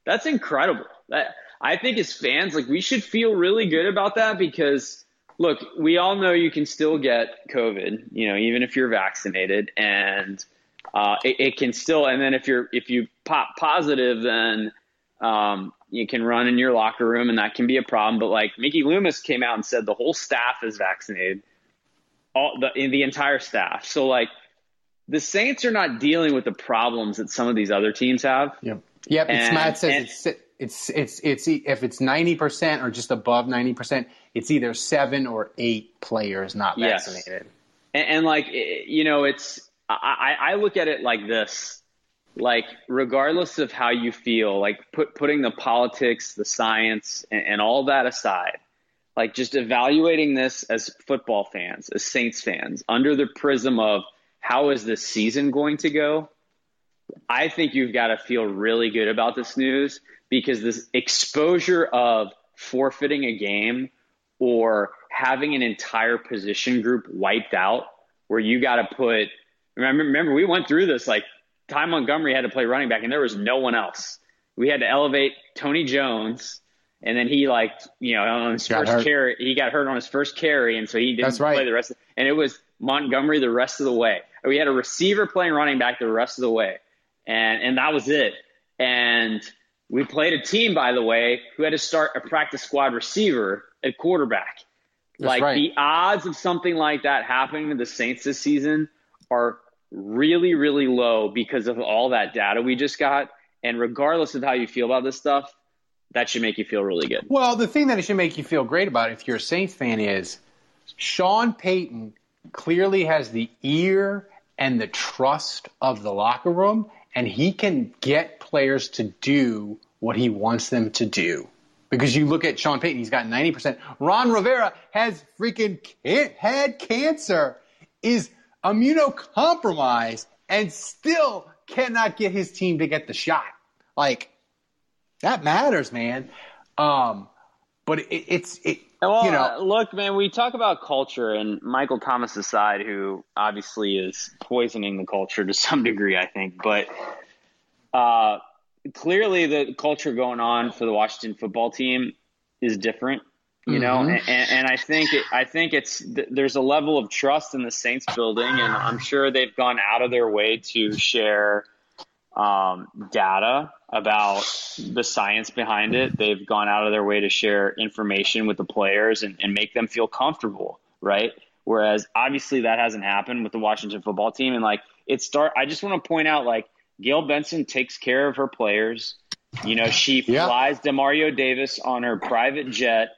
that's incredible. That I think as fans, like we should feel really good about that because look, we all know you can still get COVID. You know, even if you're vaccinated, and uh, it, it can still. And then if you're if you pop positive, then um, you can run in your locker room, and that can be a problem. But like Mickey Loomis came out and said the whole staff is vaccinated, all the the entire staff. So like the Saints are not dealing with the problems that some of these other teams have. Yep. Yep. It's And- Matt says and- it's it's it's it's if it's ninety percent or just above ninety percent, it's either seven or eight players not Yes. vaccinated. and, and like you know it's I, I I look at it like this like regardless of how you feel like put putting the politics the science and, and all that aside like just evaluating this as football fans as saints fans under the prism of how is this season going to go i think you've got to feel really good about this news because this exposure of forfeiting a game or having an entire position group wiped out where you got to put remember remember we went through this like Ty Montgomery had to play running back and there was no one else. We had to elevate Tony Jones and then he like you know on his Got first hurt. carry he got hurt on his first carry and so he didn't That's right. play the rest of, and it was Montgomery the rest of the way. We had a receiver playing running back the rest of the way. And and that was it. And we played a team by the way who had to start a practice squad receiver at quarterback. like right. the odds of something like that happening to the Saints this season are really, really low because of all that data we just got. And regardless of how you feel about this stuff, that should make you feel really good. Well, the thing that it should make you feel great about if you're a Saints fan is Sean Payton clearly has the ear and the trust of the locker room, and he can get players to do what he wants them to do. Because you look at Sean Payton, he's got 90%. Ron Rivera has freaking can- had cancer, is immunocompromised, and still cannot get his team to get the shot. Like, that matters, man. Um, but it, it's it, Well, you know, uh, look, man, we talk about culture, and Michael Thomas aside, who obviously is poisoning the culture to some degree, I think, but uh, clearly the culture going on for the Washington football team is different, you know, and, and I think it, I think it's there's a level of trust in the Saints building, and I'm sure they've gone out of their way to share um, data about the science behind it. They've gone out of their way to share information with the players and, and make them feel comfortable, right? Whereas obviously that hasn't happened with the Washington football team. And like it start, I just want to point out like Gayle Benson takes care of her players. You know, she Yeah. flies Demario Davis on her private jet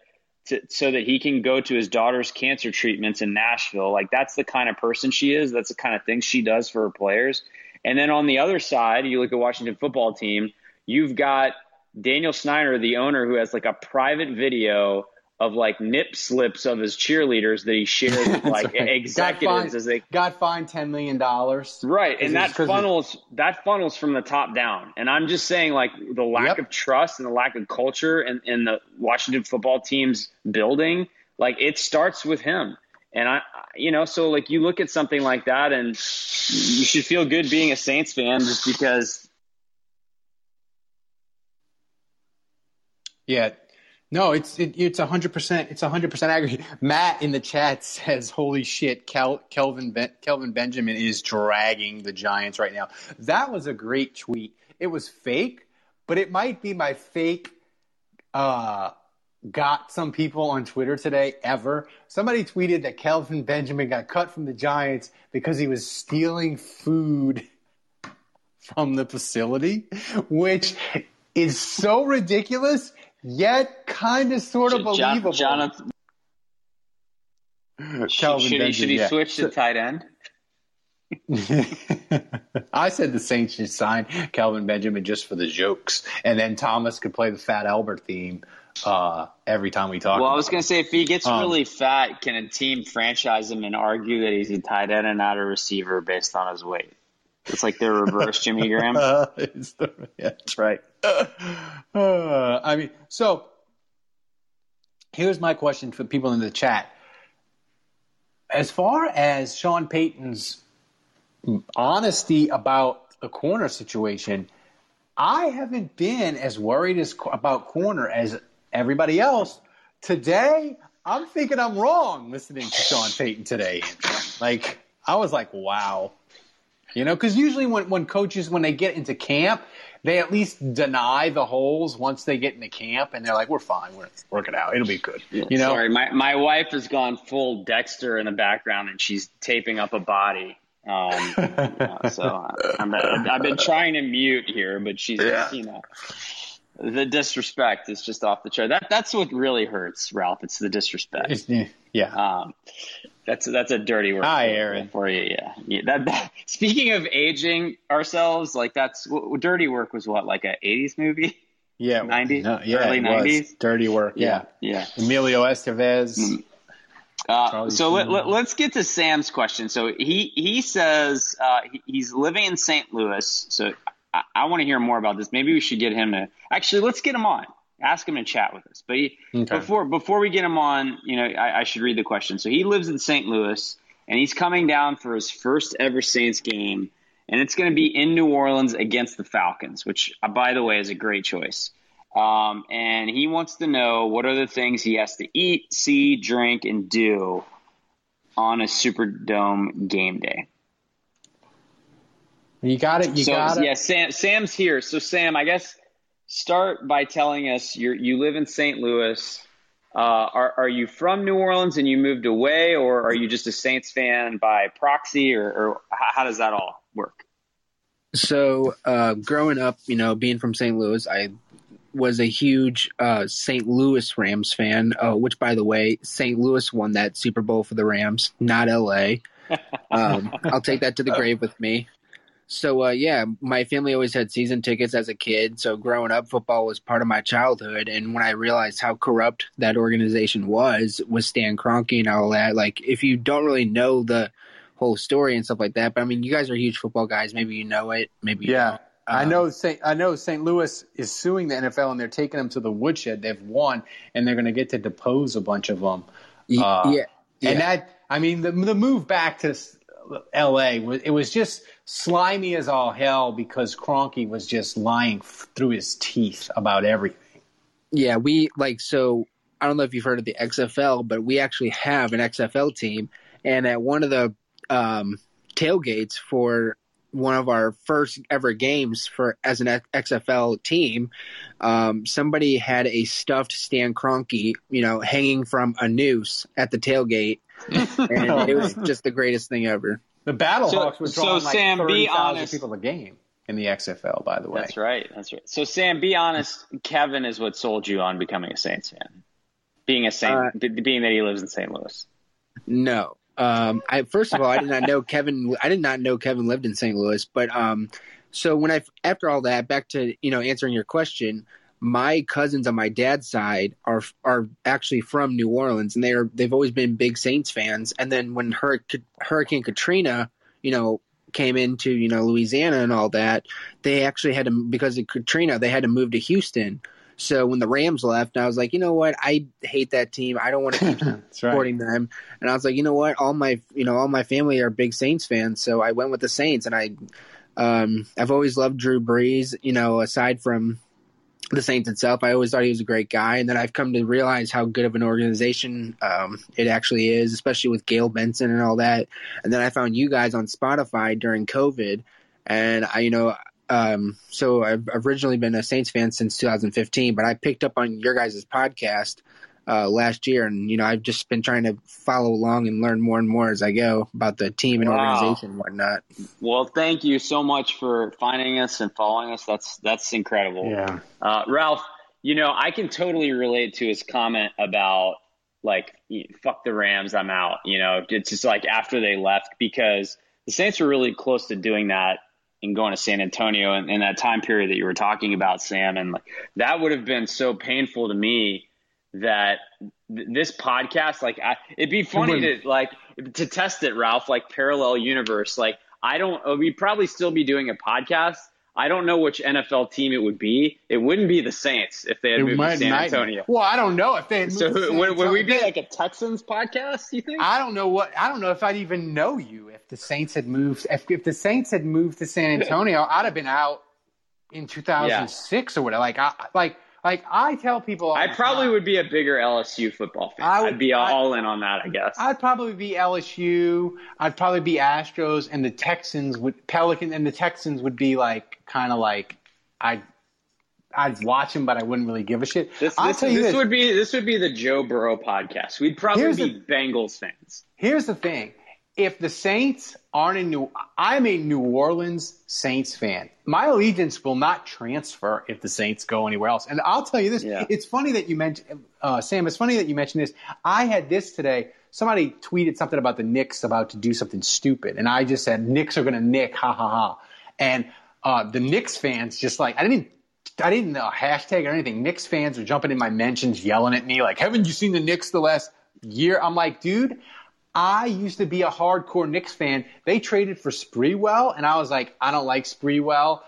to, so that he can go to his daughter's cancer treatments in Nashville. Like that's the kind of person she is. That's the kind of thing she does for her players. And then on the other side, you look at Washington football team. You've got Daniel Snyder, the owner, who has like a private video of like nip slips of his cheerleaders that he shared with like right. executives got fined, as they got fined ten million dollars. Right, and that funnels that funnels from the top down. And I'm just saying, like the lack Yep. of trust and the lack of culture in, in the Washington football team's building, like it starts with him. And I, you know, so like you look at something like that, and you should feel good being a Saints fan just because. Yeah. No, it's it, it's hundred percent. It's hundred percent accurate. Matt in the chat says, "Holy shit, Kel, Kelvin ben, Kelvin Benjamin is dragging the Giants right now." That was a great tweet. It was fake, but it might be my fake. Uh, got some people on Twitter today ever. Somebody tweeted that Kelvin Benjamin got cut from the Giants because he was stealing food from the facility, which is so ridiculous, yet kind of sort of believable. Jonathan, Kelvin should, he, should he yeah. switch to tight end? I said the Saints should sign Kelvin Benjamin just for the jokes, and then Thomas could play the Fat Albert theme uh, every time we talk. Well, I was going to say if he gets Um, really fat, can a team franchise him and argue that he's a tight end and not a receiver based on his weight? It's like their reverse Jimmy Graham. Uh, the- yeah, that's right. Uh, I mean, so here's my question for people in the chat. As far as Sean Payton's honesty about the corner situation, I haven't been as worried as about corner as everybody else. Today, I'm thinking I'm wrong listening to Sean Payton today. Like, I was like, wow. You know, because usually when, when coaches, when they get into camp, they at least deny the holes once they get into camp and they're like, we're fine. We're work it out. It'll be good. You know? Sorry, my, my wife has gone full Dexter in the background and she's taping up a body. Um, you know, so uh, I'm, I've been trying to mute here, but she's, you know, the disrespect is just off the chart. That that's what really hurts, Ralph. It's the disrespect. Yeah. Um, that's that's a dirty word. Hi, for- Aaron. For you, yeah. yeah that, that, speaking of aging ourselves, like that's w- dirty work was what like a '80s movie. yeah. 90s? No, yeah. Early it was. 90s? Dirty work. Yeah. yeah. Emilio Estevez. Uh, so let, let, let's get to Sam's question. So he he says uh, he, he's living in St. Louis. So I, I want to hear more about this. Maybe we should get him to actually let's get him on. Ask him to chat with us. But he, Okay. before before we get him on, you know, I, I should read the question. So he lives in St. Louis and he's coming down for his first ever Saints game, and it's going to be in New Orleans against the Falcons, which uh, by the way is a great choice. Um, and he wants to know what are the things he has to eat, see, drink, and do on a Superdome game day. You got it. You so got it. yeah, Sam, Sam's here. So Sam, I guess start by telling us you you live in St. Louis. Uh, are are you from New Orleans and you moved away, or are you just a Saints fan by proxy, or, or how, how does that all work? So, uh, growing up, you know, being from St. Louis, I was a huge uh, St. Louis Rams fan. Uh, which, by the way, St. Louis won that Super Bowl for the Rams, not L.A. Um, I'll take that to the grave with me. So, uh, yeah, my family always had season tickets as a kid. So, growing up, football was part of my childhood. And when I realized how corrupt that organization was, with Stan Kroenke and all that, like, if you don't really know the whole story and stuff like that, but I mean, you guys are huge football guys. Maybe you know it. Maybe you Yeah. don't. I Um, know St. I know St. Louis is suing the NFL and they're taking them to the woodshed. They've won and they're going to get to depose a bunch of them. Uh, yeah, And that, I mean, the, the move back to L.A. it was just slimy as all hell because Kroenke was just lying f- through his teeth about everything. Yeah, we like so. I don't know if you've heard of the XFL, but we actually have an XFL team, and at one of the um, tailgates for one of our first ever games for as an XFL team, um, somebody had a stuffed Stan Kroenke, you know, hanging from a noose at the tailgate, and it was just the greatest thing ever. The Battlehawks So- were so, drawing like Sam, be honest. people a game. in the XFL. By the way, That's right. That's right. So Sam, be honest. Kevin is what sold you on becoming a Saints fan. Being a Saint, Uh, being that he lives in St. Louis. No. Um, I first of all, I did not know Kevin. I did not know Kevin lived in St. Louis. But um, so when I after all that, back to you know answering your question, my cousins on my dad's side are are actually from New Orleans, and they are they've always been big Saints fans. And then when Hurricane, Hurricane Katrina, you know, came into you know Louisiana and all that, they actually had to because of Katrina, they had to move to Houston. So when the Rams left, I was like, you know what? I hate that team. I don't want to keep That's right. supporting them. And I was like, you know what? All my you know all my family are big Saints fans, so I went with the Saints. And I, um, I've always loved Drew Brees. You know, aside from the Saints itself, I always thought he was a great guy. And then I've come to realize how good of an organization um, it actually is, especially with Gayle Benson and all that. And then I found you guys on Spotify during COVID, and I, you know. Um, so I've originally been a Saints fan since 2015, but I picked up on your guys' podcast uh, last year, and you know I've just been trying to follow along and learn more and more as I go about the team and Wow. organization and whatnot. Well, thank you so much for finding us and following us. That's that's incredible. Yeah. Uh, Ralph, you know, I can totally relate to his comment about like, fuck the Rams, I'm out. You know, it's just like after they left because the Saints were really close to doing that and going to San Antonio in, in that time period that you were talking about, Sam. And like that would have been so painful to me that th- this podcast, like, I, it'd be funny to like to test it, Ralph, like parallel universe. Like, I don't, uh, we'd probably still be doing a podcast. I don't know which NFL team it would be. It wouldn't be the Saints if they had It moved to San Antonio. Well, I don't know if they had moved So to San would, would we be like a Texans podcast? You think? I don't know what I don't know if I'd even know you if the Saints had moved if, if the Saints had moved to San Antonio, I'd have been out in 2006 or whatever. Like I like like I tell people I probably time, would be a bigger LSU football fan. I would- I'd be I- all in on that, I guess. I'd probably be LSU. I'd probably be Astros, and the Texans would Pelican, and the Texans would be like kind of like I'd I'd watch them, but I wouldn't really give a shit. this I'll this, tell you this this. would be this would be the Joe Burrow podcast. We'd probably be the- Bengals fans. Here's the thing. If the Saints aren't in New, I'm a New Orleans Saints fan. My allegiance will not transfer if the Saints go anywhere else. And I'll tell you this: Yeah. it's funny that you mentioned uh, Sam. It's funny that you mentioned this. I had this today. Somebody tweeted something about the Knicks about to do something stupid, and I just said Knicks are going to nick, ha ha ha. And uh, the Knicks fans just like I didn't. I didn't uh, hashtag or anything. Knicks fans are jumping in my mentions, yelling at me like, "Haven't you seen the Knicks the last year?" I'm like, dude, I used to be a hardcore Knicks fan. They traded for Sprewell, and I was like, I don't like Sprewell.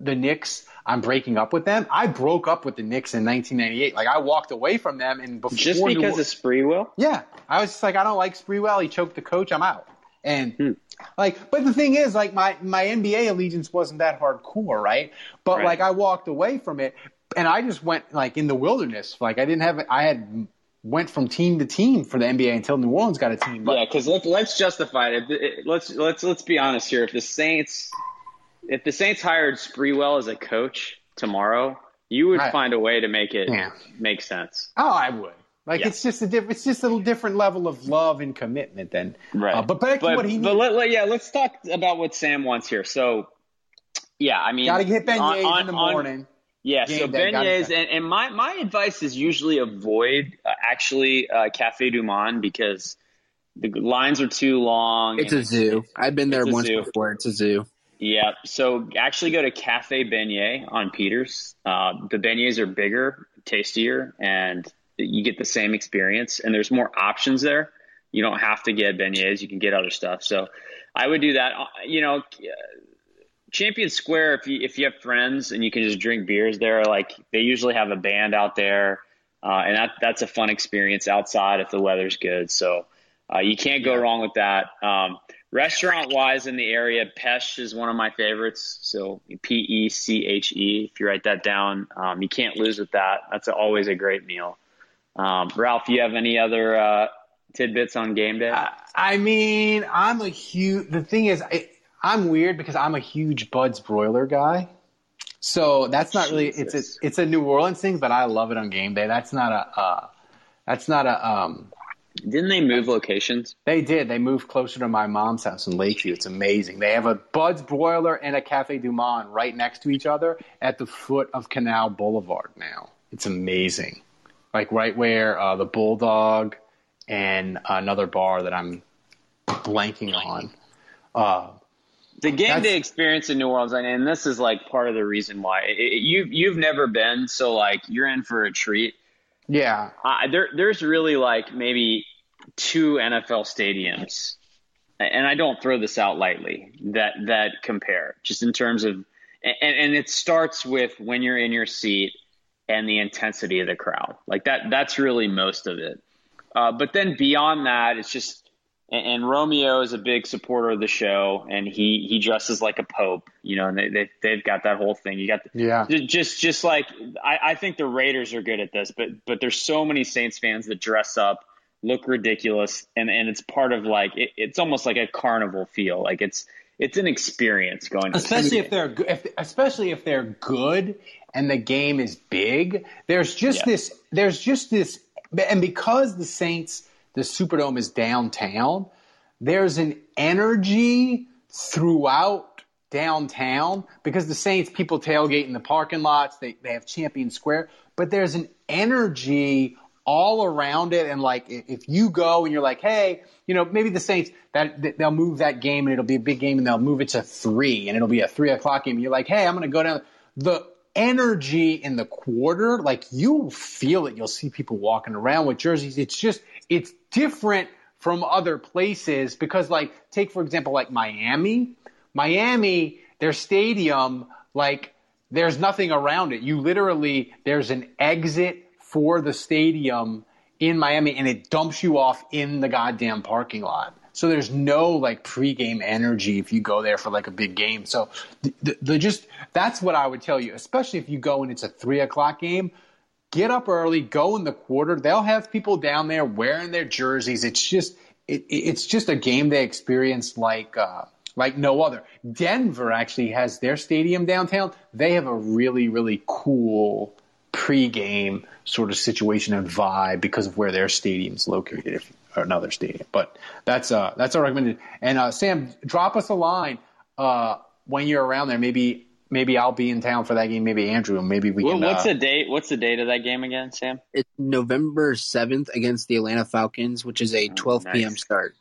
The Knicks, I'm breaking up with them. I broke up with the Knicks in 1998. Like I walked away from them, and before Just because Or- of Sprewell? yeah, I was just like, I don't like Sprewell. He choked the coach. I'm out. And Hmm. like, but the thing is, like, my my NBA allegiance wasn't that hardcore, right? But Right. like, I walked away from it, and I just went like in the wilderness. Like, I didn't have, I had went from team to team for the NBA until New Orleans got a team. But Yeah, because let, let's justify it. Let's let's let's be honest here. If the Saints, if the Saints hired Sprewell as a coach tomorrow, you would Right. find a way to make it Yeah. make sense. oh, I would. Like, Yeah. it's just a diff- it's just a little different level of love and commitment than Right. Uh, but back to what he but needs. let, let- yeah, let's talk about what Sam wants here. So, yeah, I mean, Got to get on- beignets on- in the on- morning. Yeah, so beignets, and, and my, my advice is usually avoid uh, actually uh, Cafe Du Monde because the lines are too long. It's a zoo. I've been there once zoo. before. It's a zoo. Yeah, so actually go to Cafe Beignet on Peters. Uh, the beignets are bigger, tastier, and you get the same experience. And there's more options there. You don't have to get beignets; you can get other stuff. So I would do that. Uh, You know, Champion Square. If you if you have friends and you can just drink beers there, like they usually have a band out there, uh, and that that's a fun experience outside if the weather's good. So uh, you can't go wrong with that. Um, restaurant wise in the area, Peche is one of my favorites. So P E C H E. If you write that down, um, you can't lose with that. That's always a great meal. Um, Ralph, you have any other uh, tidbits on game day? I mean, I'm a huge. The thing is, I, I'm weird because I'm a huge Bud's broiler guy. So that's not really. It's a it's a New Orleans thing, but I love it on game day. That's not a. Uh, that's not a. Um, Didn't they move locations? They did. They moved closer to my mom's house in Lakeview. It's amazing. They have a Bud's Broiler and a Cafe Du Monde right next to each other at the foot of Canal Boulevard now. It's amazing. Like right where uh, the Bulldog and another bar that I'm blanking on. Uh, the game That's- day experience in New Orleans, and this is like part of the reason why it, it- you you've never been, so like you're in for a treat. yeah, Uh, there there's really like maybe two NFL stadiums, and I don't throw this out lightly that that compare just in terms of, and, and it starts with when you're in your seat and the intensity of the crowd. Like that that's really most of it. Uh, but then beyond that, it's just and, and Romeo is a big supporter of the show, and he he dresses like a pope, you know, and they, they they've got that whole thing. You got the, Yeah. just just like I, I think the Raiders are good at this, but but there's so many Saints fans that dress up, look ridiculous, and and it's part of like it, it's almost like a carnival feel. Like it's it's an experience going to especially if they're good, if, especially if they're good and the game is big. There's just Yeah. this. There's just this, and because the Saints, the Superdome is downtown. There's an energy throughout downtown because the Saints people tailgate in the parking lots. They they have Champion Square, but there's an energy all around it. And like if you go and you're like, hey, you know, maybe the Saints that they'll move that game and it'll be a big game and they'll move it to three and it'll be a three o'clock game. And you're like, hey, I'm gonna go down the energy in the quarter, like you feel it. You'll see people walking around with jerseys. It's just it's different from other places because like take for example like Miami. Miami, their stadium, like there's nothing around it. You literally there's an exit for the stadium in Miami and it dumps you off in the goddamn parking lot. So there's no like pregame energy if you go there for like a big game. So the, the, the just that's what I would tell you, especially if you go and it's a three o'clock game. Get up early, go in the quarter. They'll have people down there wearing their jerseys. It's just it, it's just a game day experience like uh, like no other. Denver actually has their stadium downtown. They have a really really cool pregame sort of situation and vibe because of where their stadium's located, or another stadium. But that's uh that's our recommended. And uh, Sam, drop us a line uh, when you're around there. Maybe maybe I'll be in town for that game. Maybe Andrew. Maybe we What- can. what's uh, the date? What's the date of that game again, Sam? It's November 7th against the Atlanta Falcons, which is a 12 p.m. start.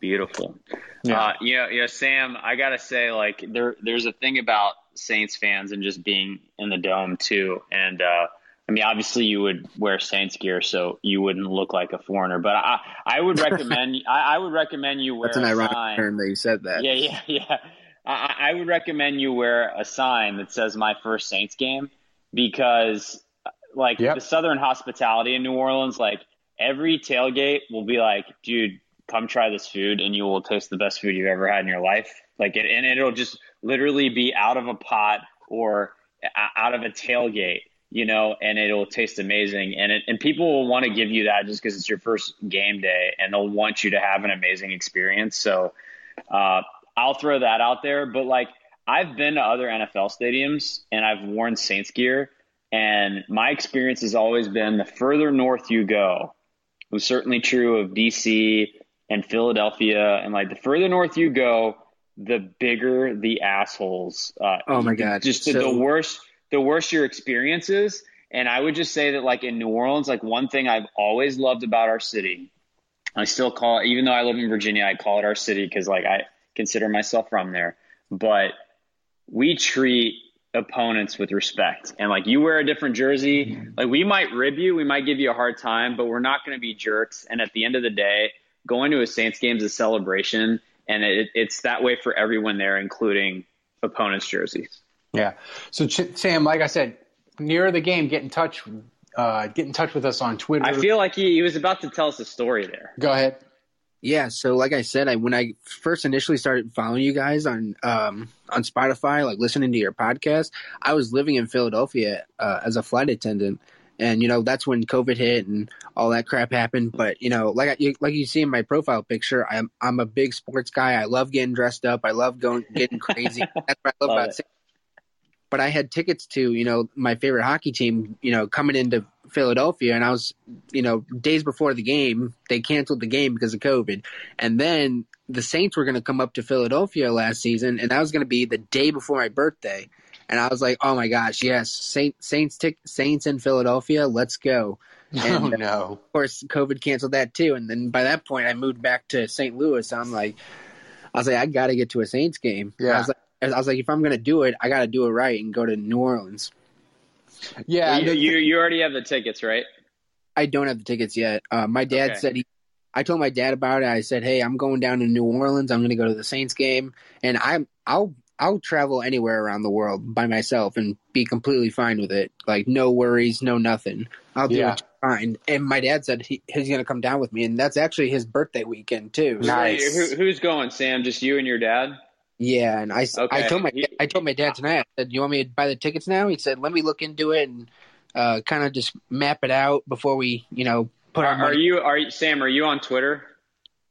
Beautiful. Yeah. Uh, you know, you know, Sam, I gotta say, like, there, there's a thing about Saints fans and just being in the dome too. And uh, I mean, obviously, you would wear Saints gear, so you wouldn't look like a foreigner. But I, I would recommend, I, I would recommend you wear That's an a ironic sign. term that you said that. Yeah, yeah, yeah. I, I would recommend you wear a sign that says "My first Saints game" because, like, Yep. the Southern hospitality in New Orleans, like every tailgate will be like, "Dude, come try this food, and you will taste the best food you've ever had in your life." Like, it, and it'll just literally be out of a pot or out of a tailgate, you know, and it'll taste amazing. And it, and people will want to give you that just because it's your first game day, and they'll want you to have an amazing experience. So. Uh, I'll throw that out there. But like, I've been to other NFL stadiums and I've worn Saints gear, and my experience has always been the further north you go. It was certainly true of DC and Philadelphia, and like the further north you go, the bigger the assholes. Uh, Oh my God. Just the, So- the worse, the worse your experience is. And I would just say that, like in New Orleans, like one thing I've always loved about our city I still call it, even though I live in Virginia, I call it our city because like I consider myself from there. But we treat opponents with respect. And like you wear a different jersey, like we might rib you, we might give you a hard time, but we're not going to be jerks. And at the end of the day, going to a Saints game is a celebration. And it, it's that way for everyone there, including opponents' jerseys. Yeah. So Ch- Sam, like I said, near the game, get in touch. Uh, get in touch with us on Twitter. I feel like he, he was about to tell us a story there. Go ahead. Yeah, so like I said, I when I first initially started following you guys on um, on Spotify, like listening to your podcast, I was living in Philadelphia uh, as a flight attendant, and you know that's when COVID hit and all that crap happened. But you know, like I, you, like you see in my profile picture, I'm I'm a big sports guy. I love getting dressed up. I love going getting crazy. that's what I love, Love about it. But I had tickets to you know my favorite hockey team. You know, coming into Philadelphia, and I was, you know, days before the game, they canceled the game because of COVID, and then the Saints were going to come up to Philadelphia last season, and that was going to be the day before my birthday, and I was like, oh my gosh, yes, Saint, Saints, tic- Saints in Philadelphia, let's go. And, oh uh, no! Of course, COVID canceled that too, and then by that point, I moved back to St. Louis. I'm like, I was like, I got to get to a Saints game. Yeah. I was like, I was like, if I'm going to do it, I got to do it right and go to New Orleans. Yeah, you, the- you you already have the tickets, right? I don't have the tickets yet. Uh, my dad Okay. said he. I told my dad about it. I said, "Hey, I'm going down to New Orleans. I'm going to go to the Saints game, and I'm I'll I'll travel anywhere around the world by myself and be completely fine with it. Like no worries, no nothing. I'll do Yeah. it fine." And my dad said he, he's going to come down with me, and that's actually his birthday weekend too. Nice. Who, who's going, Sam? Just you and your dad? Yeah, and I, s- I Okay. told my He- I told my dad tonight. I said, "You want me to buy the tickets now?" He said, "Let me look into it and uh, kind of just map it out before we, you know, put Are, our are you? Are you, Sam? Are you on Twitter?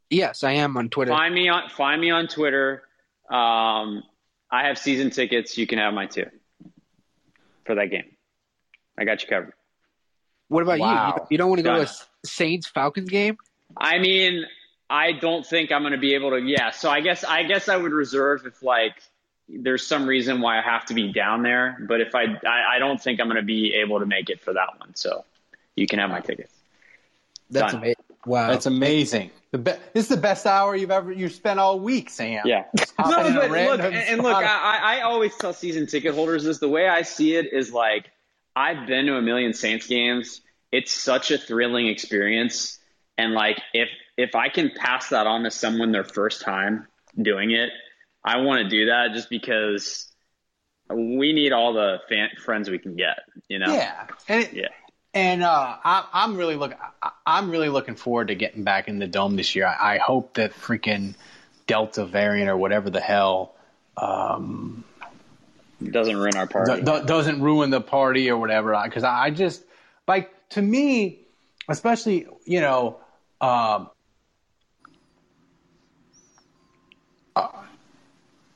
yes, I am on Twitter. Find me on find me on Twitter. Um, I have season tickets. You can have mine too for that game. I got you covered. What about you? Wow. you? You don't want to go to a Saints Falcons game? I mean, I don't think I'm going to be able to. Yeah, so I guess I guess I would reserve if like there's some reason why I have to be down there. But if I I, I don't think I'm going to be able to make it for that one. So you can have my tickets. That's Done. amazing. Wow. That's amazing. The be- this is the best hour you've ever you spent all week, Sam. Yeah. No, but look, and, and look. I, I always tell season ticket holders this. The way I see it is like I've been to a million Saints games. It's such a thrilling experience, and like if if I can pass that on to someone their first time doing it, I want to do that just because we need all the fan, friends we can get. You know? yeah, and it, Yeah. And uh, I, I'm really look. I- I'm really looking forward to getting back in the dome this year. I, I hope that freaking Delta variant or whatever the hell um, doesn't ruin our party. do- do- doesn't ruin the party or whatever. Because I, I just like to me, especially you know, um, uh,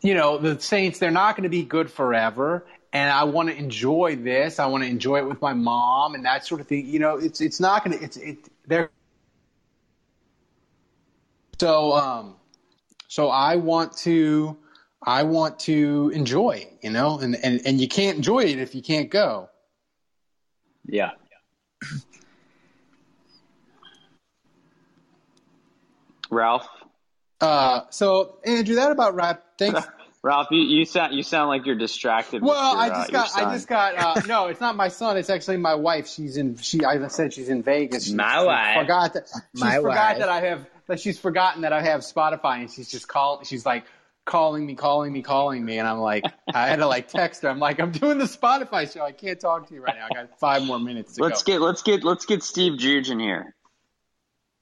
you know, the Saints. They're not going to be good forever. And I want to enjoy this. I want to enjoy it with my mom and that sort of thing. You know, it's it's not going to. It's it. They're so um, so I want to I want to enjoy. You know, and and and you can't enjoy it if you can't go. yeah. Ralph. Uh, so Andrew, that about wrap. Thanks. Ralph, you, you sound you sound like you're distracted. with Well, your, I uh, just your got, I just got. Uh, no, it's not my son. It's actually my wife. She's in. She, I said she's in Vegas. She, My she wife. Forgot that. She's My forgot wife. that I have. That she's forgotten that I have Spotify, and she's just call. She's like calling me, calling me, calling me, and I'm like, I had to like text her. I'm like, I'm doing the Spotify show. I can't talk to you right now. I got five more minutes to Let's go. get let's get let's get Steve Juge in here.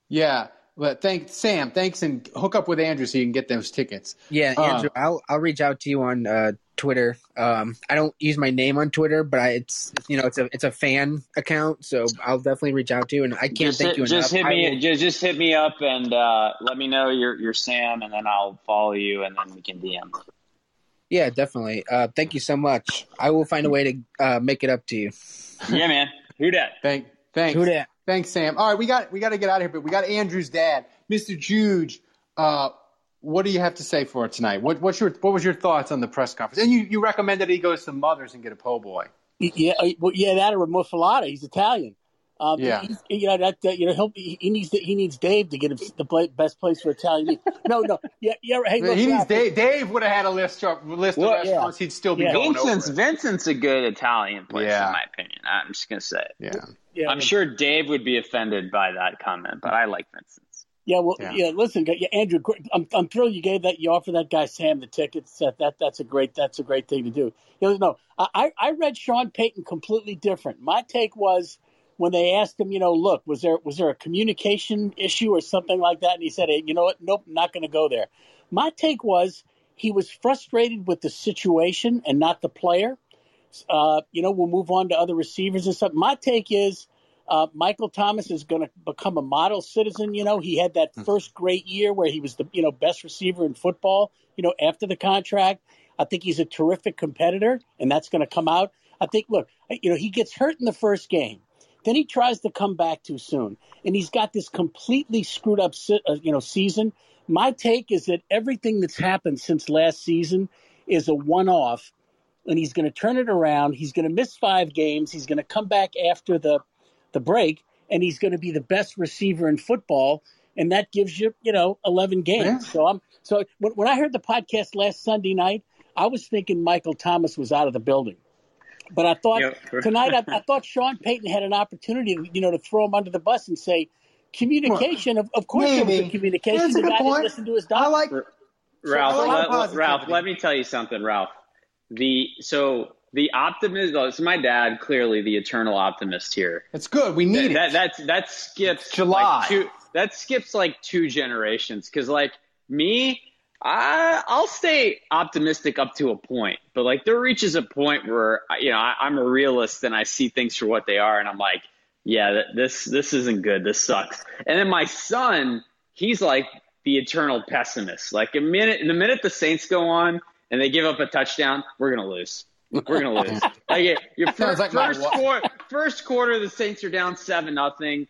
yeah, but thank Sam. Thanks, and hook up with Andrew so you can get those tickets. yeah, uh, Andrew, I'll I'll reach out to you on uh, Twitter. Um, I don't use my name on Twitter, but I, it's you know it's a it's a fan account, so I'll definitely reach out to you. And I can't thank hit, you just enough. hit me will- just just hit me up and uh, let me know you're you're Sam, and then I'll follow you, and then we can DM. yeah, definitely. Uh, thank you so much. I will find a way to uh, make it up to you. yeah, man. Who dat? Thank, thanks. Who dat? Thanks, Sam. All right, we got we got to get out of here, but we got Andrew's dad, Mr. Juge. Uh, what do you have to say for tonight? What what's your what was your thoughts on the press conference? And you you recommended he goes to Mothers and get a po' boy. Yeah, uh, well, yeah, that or Muffuletta. He's Italian. Um, Yeah. you know that uh, you know he'll, he he needs he needs Dave to get him the pla best place for Italian meat. No, no, yeah, yeah. Hey, look, he needs Ralph, Dave. Dave would have had a list of list of Well, yeah. restaurants. He'd still be Yeah. going Vincent's over. Vincent's a good Italian place Yeah. in my opinion. I'm just gonna say it. Yeah. Yeah, I'm sure Dave would be offended by that comment, but I like Vincent's. Yeah, well, Yeah. yeah. listen, yeah, Andrew, I'm I'm thrilled you gave that. You offered that guy Sam the tickets. That, that that's a great that's a great thing to do. You know, no, I I read Sean Payton completely different. My take was when they asked him, you know, look, was there was there a communication issue or something like that? And he said, hey, you know what, nope, not going to go there. My take was he was frustrated with the situation and not the player. Uh, you know, we'll move on to other receivers and stuff. My take is uh, Michael Thomas is going to become a model citizen. You know, he had that first great year where he was the you know best receiver in football. You know, after the contract, I think he's a terrific competitor, and that's going to come out. I think. Look, you know, he gets hurt in the first game. Then he tries to come back too soon, and he's got this completely screwed up, uh, you know, season. My take is that everything that's happened since last season is a one-off, and he's going to turn it around. He's going to miss five games. He's going to come back after the the break, and he's going to be the best receiver in football, and that gives you, you know, 11 games. Yeah. So I'm so when, when I heard the podcast last Sunday night, I was thinking Michael Thomas was out of the building. But I thought yep. tonight, I, I, thought Sean Payton had an opportunity, you know, to throw him under the bus and say, communication. Well, of, of course, maybe. there was communication. That's the guy didn't listen to his doctor. I like Ralph. So like let, Ralph, let me tell you something, Ralph. The so the optimist. So my dad, clearly the eternal optimist here. It's good. We need that, it. That that, that skips it's July. Like two, that skips like two generations because like me, I, I'll stay optimistic up to a point, but like there reaches a point where you know I, I'm a realist and I see things for what they are, and I'm like, yeah, this this isn't good. This sucks. And then my son, he's like the eternal pessimist. Like a minute, the minute the Saints go on and they give up a touchdown, we're gonna lose. We're gonna lose. like your first, like first, quarter, first quarter, the Saints are down seven nothing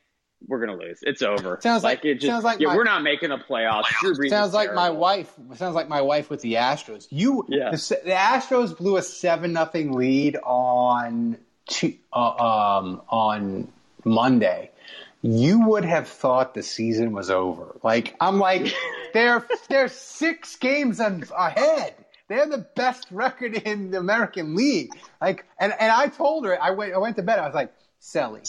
we're gonna lose. It's over. Sounds like, like it just, sounds like yeah, my, we're not making the playoffs. sounds like my wife. Sounds like my wife with the Astros. You, yeah. the, the Astros blew a seven nothing lead on uh, um, on Monday. You would have thought the season was over. Like I'm like, they're they're six games ahead. They're the best record in the American League. Like, and, and I told her, I went, I went to bed. I was like, Sally,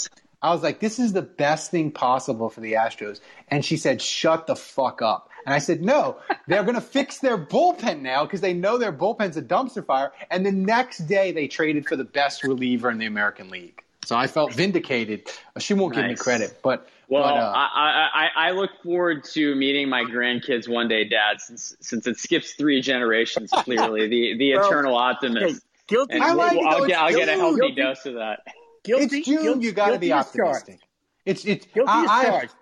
I was like, this is the best thing possible for the Astros. And she said, shut the fuck up. And I said, no, they're going to fix their bullpen now because they know their bullpen's a dumpster fire. And the next day they traded for the best reliever in the American League. So I felt vindicated. She won't nice. give me credit, but well, but, uh, I, I, I look forward to meeting my grandkids one day, Dad. Since since it skips three generations, clearly the the eternal optimist. Guilty. I like we'll, I'll, get, I'll get a healthy guilty. dose of that. Guilty, it's June. Guilty, you got to be optimistic. It's it's guilty I, charged.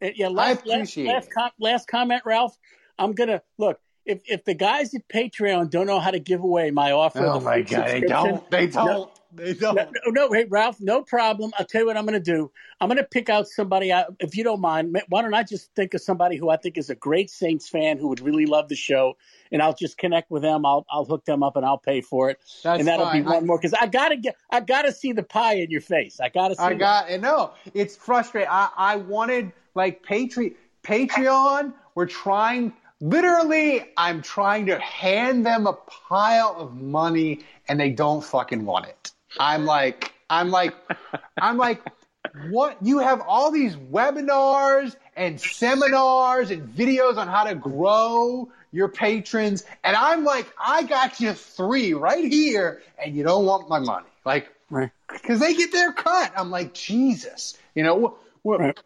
I, yeah, last, I appreciate last, last, com- last comment, Ralph. I'm gonna look. If if the guys at Patreon don't know how to give away my offer, oh my god, they don't. They don't. No, they don't. No, no, hey Ralph, no problem. I'll tell you what I'm going to do. I'm going to pick out somebody. Out, if you don't mind, why don't I just think of somebody who I think is a great Saints fan who would really love the show, and I'll just connect with them. I'll I'll hook them up and I'll pay for it. That's and that'll fine. be one I, more because I gotta get I gotta see the pie in your face. I gotta see. I got it. No, it's frustrating. I I wanted like Patreon. Patreon. We're trying. Literally, I'm trying to hand them a pile of money, and they don't fucking want it. I'm like, I'm like, I'm like, what? You have all these webinars and seminars and videos on how to grow your patrons. And I'm like, I got you three right here and you don't want my money. Like, because they get their cut. I'm like, Jesus, you know, what, what right.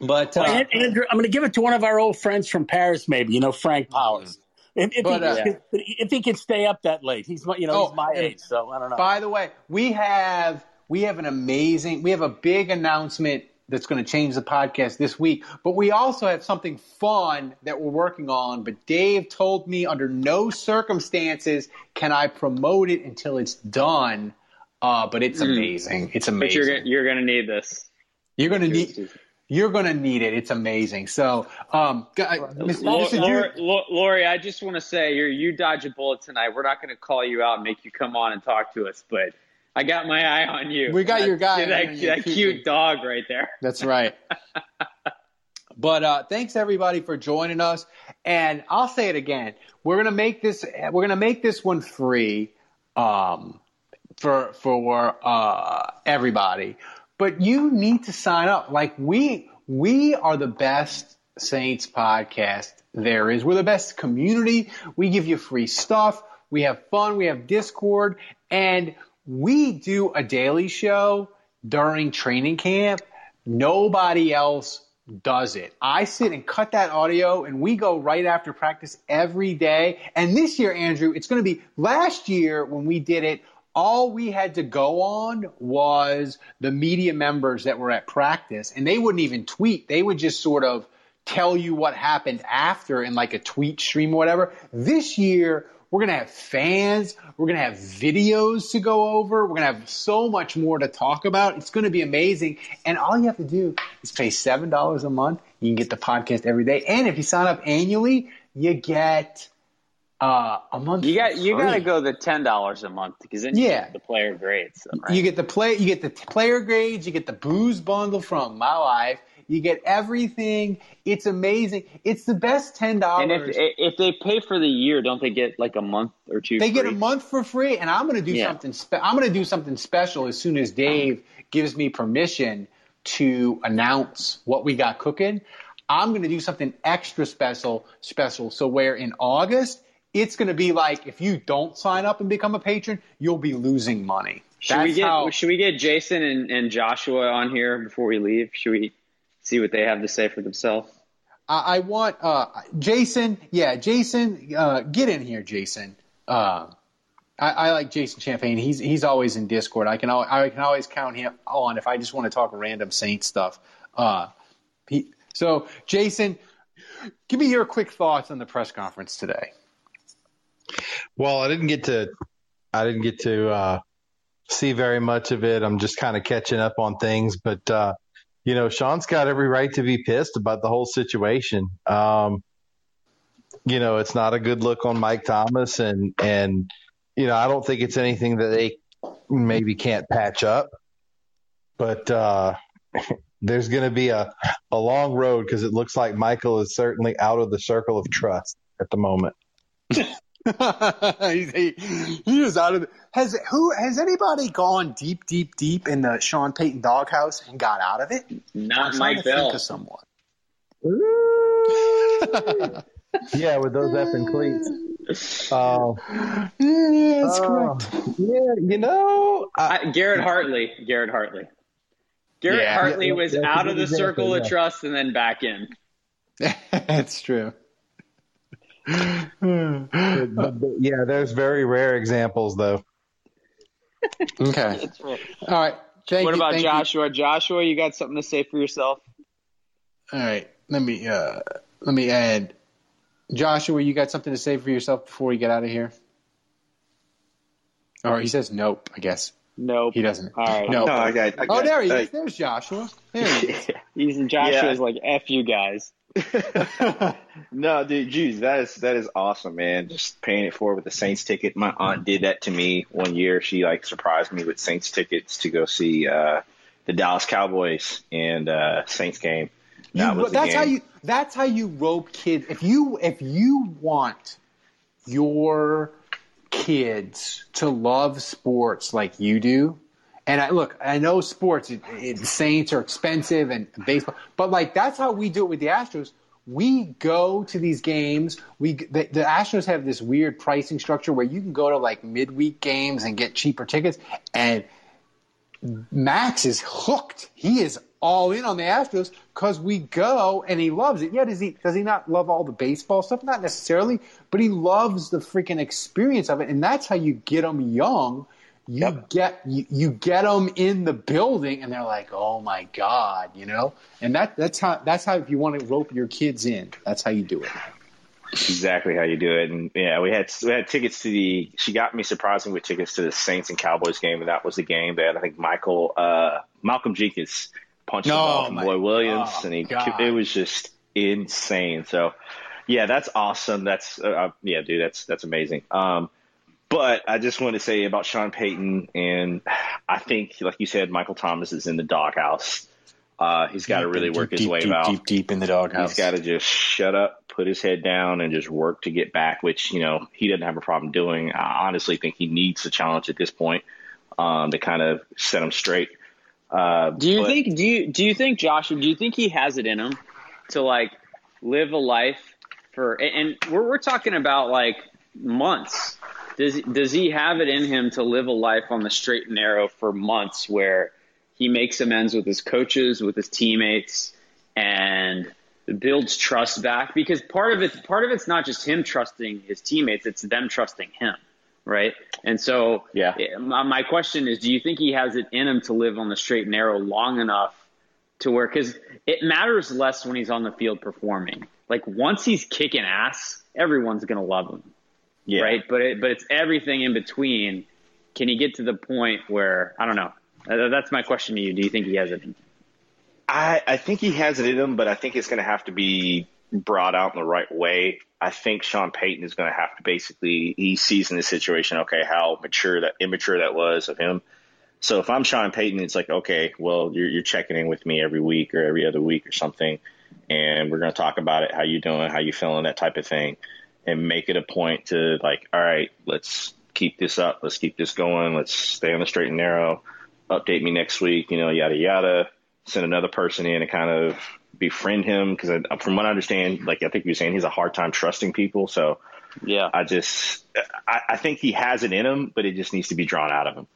but, uh, well, Andrew, I'm going to give it to one of our old friends from Paris, maybe, you know, Frank Powers. If, if, but, he, uh, if, he, can stay up that late, he's you know oh, he's my age, so I don't know. By the way, we have we have an amazing, we have a big announcement that's going to change the podcast this week. But we also have something fun that we're working on. But Dave told me under no circumstances can I promote it until it's done. Uh, but it's mm. amazing. It's amazing. But you're, you're going to need this. You're going to need. You're going to need it. It's amazing. So, um, Lori, Lori, I just want to say, you you dodge a bullet tonight. We're not going to call you out and make you come on and talk to us, but I got my eye on you. We got that, your guy. That, that cute dog right there. That's right. but uh, thanks everybody for joining us. And I'll say it again. We're gonna make this. We're gonna make this one free um, for for uh, everybody. But you need to sign up. Like we we are the best Saints podcast there is. We're the best community. We give you free stuff. We have fun. We have Discord and we do a daily show during training camp. Nobody else does it. I sit and cut that audio and we go right after practice every day. And this year, Andrew, it's going to be last year when we did it. All we had to go on was the media members that were at practice and they wouldn't even tweet. They would just sort of tell you what happened after in like a tweet stream or whatever. This year, We're going to have fans. We're going to have videos to go over. We're going to have so much more to talk about. It's going to be amazing. And all you have to do is pay $7 a month. You can get the podcast every day. And if you sign up annually, you get uh, a month. You got you got to go the ten dollars a month because then you Yeah. get the player grades. Right? You get the play. You get the t- player grades. You get the booze bundle from My Life. You get everything. It's amazing. It's the best ten and dollars. if if they pay for the year, don't they get like a month or two? They get a month for free, and I'm going to do Yeah. something. Spe- I'm going to do something special as soon as Dave gives me permission to announce what we got cooking. I'm going to do something extra special. Special. So where in August it's going to be like if you don't sign up and become a patron, you'll be losing money. Should That's we get how. Should we get Jason and, and Joshua on here before we leave? Should we see what they have to say for themselves? I, I want uh, Jason. Yeah, Jason, uh, get in here, Jason. Uh, I, I like Jason Champagne. He's he's always in Discord. I can al- I can always count him on if I just want to talk random Saint stuff. Uh, he, so Jason, give me your quick thoughts on the press conference today. Well, I didn't get to I didn't get to uh, see very much of it. I'm just kind of catching up on things, but uh, you know, Sean's got every right to be pissed about the whole situation. Um, you know, it's not a good look on Mike Thomas, and and you know, I don't think it's anything that they maybe can't patch up, but uh, there's going to be a a long road because it looks like Michael is certainly out of the circle of trust at the moment. he, he, he is out of. The, has who has anybody gone deep, deep, deep in the Sean Payton doghouse and got out of it? Not I'm Mike to think Bell. of someone. Yeah, with those effing cleats. Uh, Yeah, that's uh, correct. yeah, you know, I, I, Garrett Hartley. Garrett Hartley. Garrett Yeah. Hartley Yeah, was that's a out of the circle of yeah. trust and then back in. That's true. But- but yeah, there's very rare examples though. Okay. All right. Thank what you. about thank you. Joshua? Joshua, you got something to say for yourself? All right. Let me uh let me add Joshua, you got something to say for yourself before we get out of here? Or he says nope, I guess. Nope. He doesn't. All right. No. No, I got. I oh, there he is. There's Joshua. There he is. He's Joshua's Yeah. like F you guys. no, dude, geez, that is that is awesome, man. Just paying it forward with the Saints ticket. My aunt did that to me one year. She like surprised me with Saints tickets to go see uh, the Dallas Cowboys and uh, Saints game. You, That was the that's how you that's how you rope kids. If you if you want your kids to love sports like you do, and I look, I know sports, it, it, Saints are expensive and baseball, but like that's how we do it with the Astros. We go to these games. We the, the Astros have this weird pricing structure where you can go to like midweek games and get cheaper tickets, and Max is hooked. He is all in on the Astros because we go and he loves it. Yeah, does he does he not love all the baseball stuff? Not necessarily, but he loves the freaking experience of it, and that's how you get them young. You get you, you get them in the building, and they're like, "Oh my god," you know. And that that's how that's how if you want to rope your kids in, that's how you do it. exactly how you do it. And yeah, we had we had tickets to the. She got me surprisingly with tickets to the Saints and Cowboys game, and that was the game that I think Michael uh, Malcolm Jenkins punched the Oh, ball from my- Roy Williams, oh, and he God. it was just insane. So yeah, that's awesome. That's uh, uh, yeah, dude, that's that's amazing. Um, but I just want to say about Sean Payton, and I think, like you said, Michael Thomas is in the doghouse. Uh, he's got to really Deep, work his way deep, out. deep, deep in the doghouse. He's got to just shut up, put his head down, and just work to get back, which, you know, he doesn't have a problem doing. I honestly think he needs a challenge at this point um, to kind of set him straight. Uh, Do you but- think do you do you think Joshua? Do you think he has it in him to like live a life for? And and we're we're talking about like months. Does does he have it in him to live a life on the straight and narrow for months where he makes amends with his coaches, with his teammates, and builds trust back? Because part of it part of it's not just him trusting his teammates; it's them trusting him, right? And so, Yeah. my, my question is, do you think he has it in him to live on the straight and narrow long enough to where, because it matters less when he's on the field performing. Like once he's kicking ass, everyone's going to love him. Yeah. right? But it, but it's everything in between. Can he get to the point where I don't know? Uh, That's my question to you. Do you think he has it? I, I think he has it in him, but I think it's going to have to be brought out in the right way. I think Sean Payton is going to have to basically he sees in this situation, okay, how mature that immature that was of him. So if I'm Sean Payton, it's like, okay, well, you're, you're checking in with me every week or every other week or something, and we're going to talk about it, how you doing, how you feeling, that type of thing, and make it a point to like, all right, let's keep this up, let's keep this going, let's stay on the straight and narrow. Update me next week, you know, yada yada. Send another person in and kind of befriend him because from what I understand, like I think you were saying, he's a hard time trusting people. So yeah, I just I, I think he has it in him, but it just needs to be drawn out of him.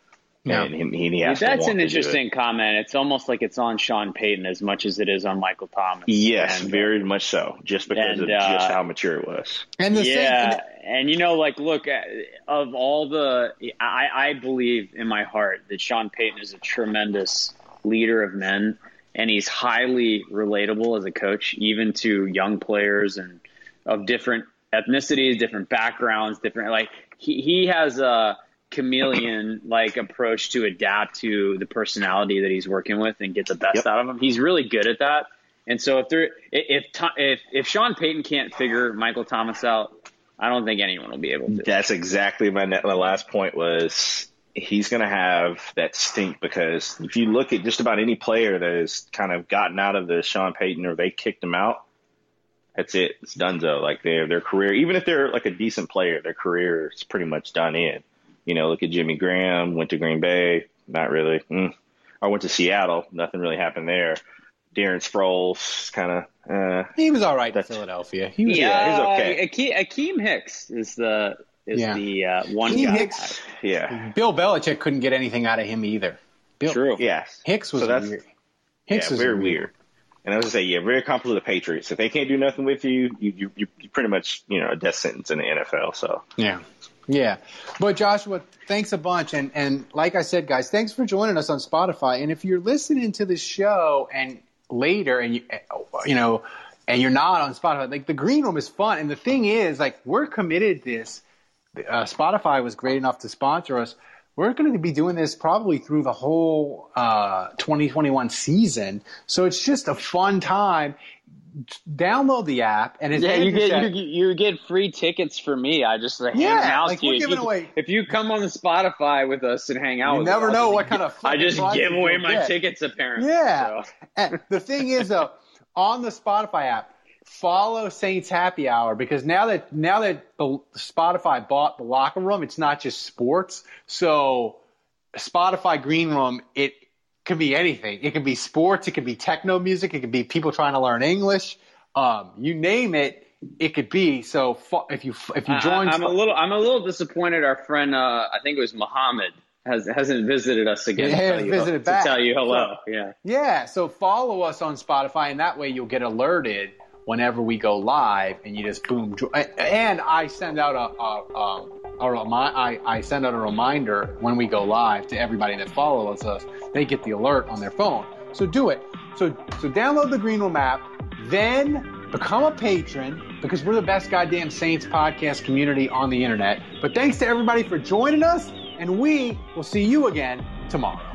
Yeah. And he, he has That's want an to do it. interesting comment. It's almost like it's on Sean Payton as much as it is on Michael Thomas. Yes, And, very much so. Just because and, of uh, just how mature it was. And the yeah, same, and you know, like, look, uh, of all the, I, I believe in my heart that Sean Payton is a tremendous leader of men, and he's highly relatable as a coach, even to young players and of different ethnicities, different backgrounds, different like he he has a chameleon like approach to adapt to the personality that he's working with and get the best out of him. He's really good at that. And so if there if if if, Sean Payton can't figure Michael Thomas out, I don't think anyone will be able to. That's exactly my, my last point was he's going to have that stink because if you look at just about any player that has kind of gotten out of the Sean Payton or they kicked him out, that's it. It's done. donezo. Like their their career, even if they're like a decent player, their career is pretty much done in. You know, look at Jimmy Graham, went to Green Bay, not really. Mm. I went to Seattle, nothing really happened there. Darren Sproles, kind of. Uh, he was all right in Philadelphia. He was, yeah, he's okay. Akiem, Akiem Hicks is the is Yeah. the uh, one Akiem guy. Hicks- yeah, Bill Belichick couldn't get anything out of him either. Bill, True. Yes. Hicks was So that's- weird. Hicks yeah, was very weird. And I was gonna say, yeah, very comparable to the Patriots. If they can't do nothing with you, you you you you pretty much you know a death sentence in the NFL. So Yeah. Yeah. But Joshua, thanks a bunch. And, and like I said, guys, thanks for joining us on Spotify. And if you're listening to the show and later and you, you know, and you're not on Spotify, like the green room is fun. And the thing is, like, we're committed this. Uh, Spotify was great enough to sponsor us. We're going to be doing this probably through the whole uh, 2021 season. So it's just a fun time. Download the app and Yeah, you get said- you, you get free tickets for me. I just like, Yeah, hand out like, to you. if you, away- if you come on the Spotify with us and hang out, You with never us, know what kind of I just give away my get. tickets apparently. Yeah. so. and the thing is though, on the Spotify app, follow Saints Happy Hour because now that now that the Spotify bought the locker room, it's not just sports. So Spotify Green Room, it could be anything. It could be sports, it could be techno music, it could be people trying to learn English. Um, you name it, it could be. So if you if you join, I, am a little I'm a little disappointed. Our friend, uh, I think it was Muhammad, has hasn't visited us again. Yeah, to tell you, visited to back. tell you hello. So- yeah. Yeah, so follow us on Spotify, and that way you'll get alerted whenever we go live, and you just boom. jo- And I send out a, a, um, a remi- I, I send out a reminder when we go live to everybody that follows us. They get the alert on their phone. So do it. So so download the Green Room app, then become a patron because we're the best goddamn Saints podcast community on the internet. But thanks to everybody for joining us, and we will see you again tomorrow.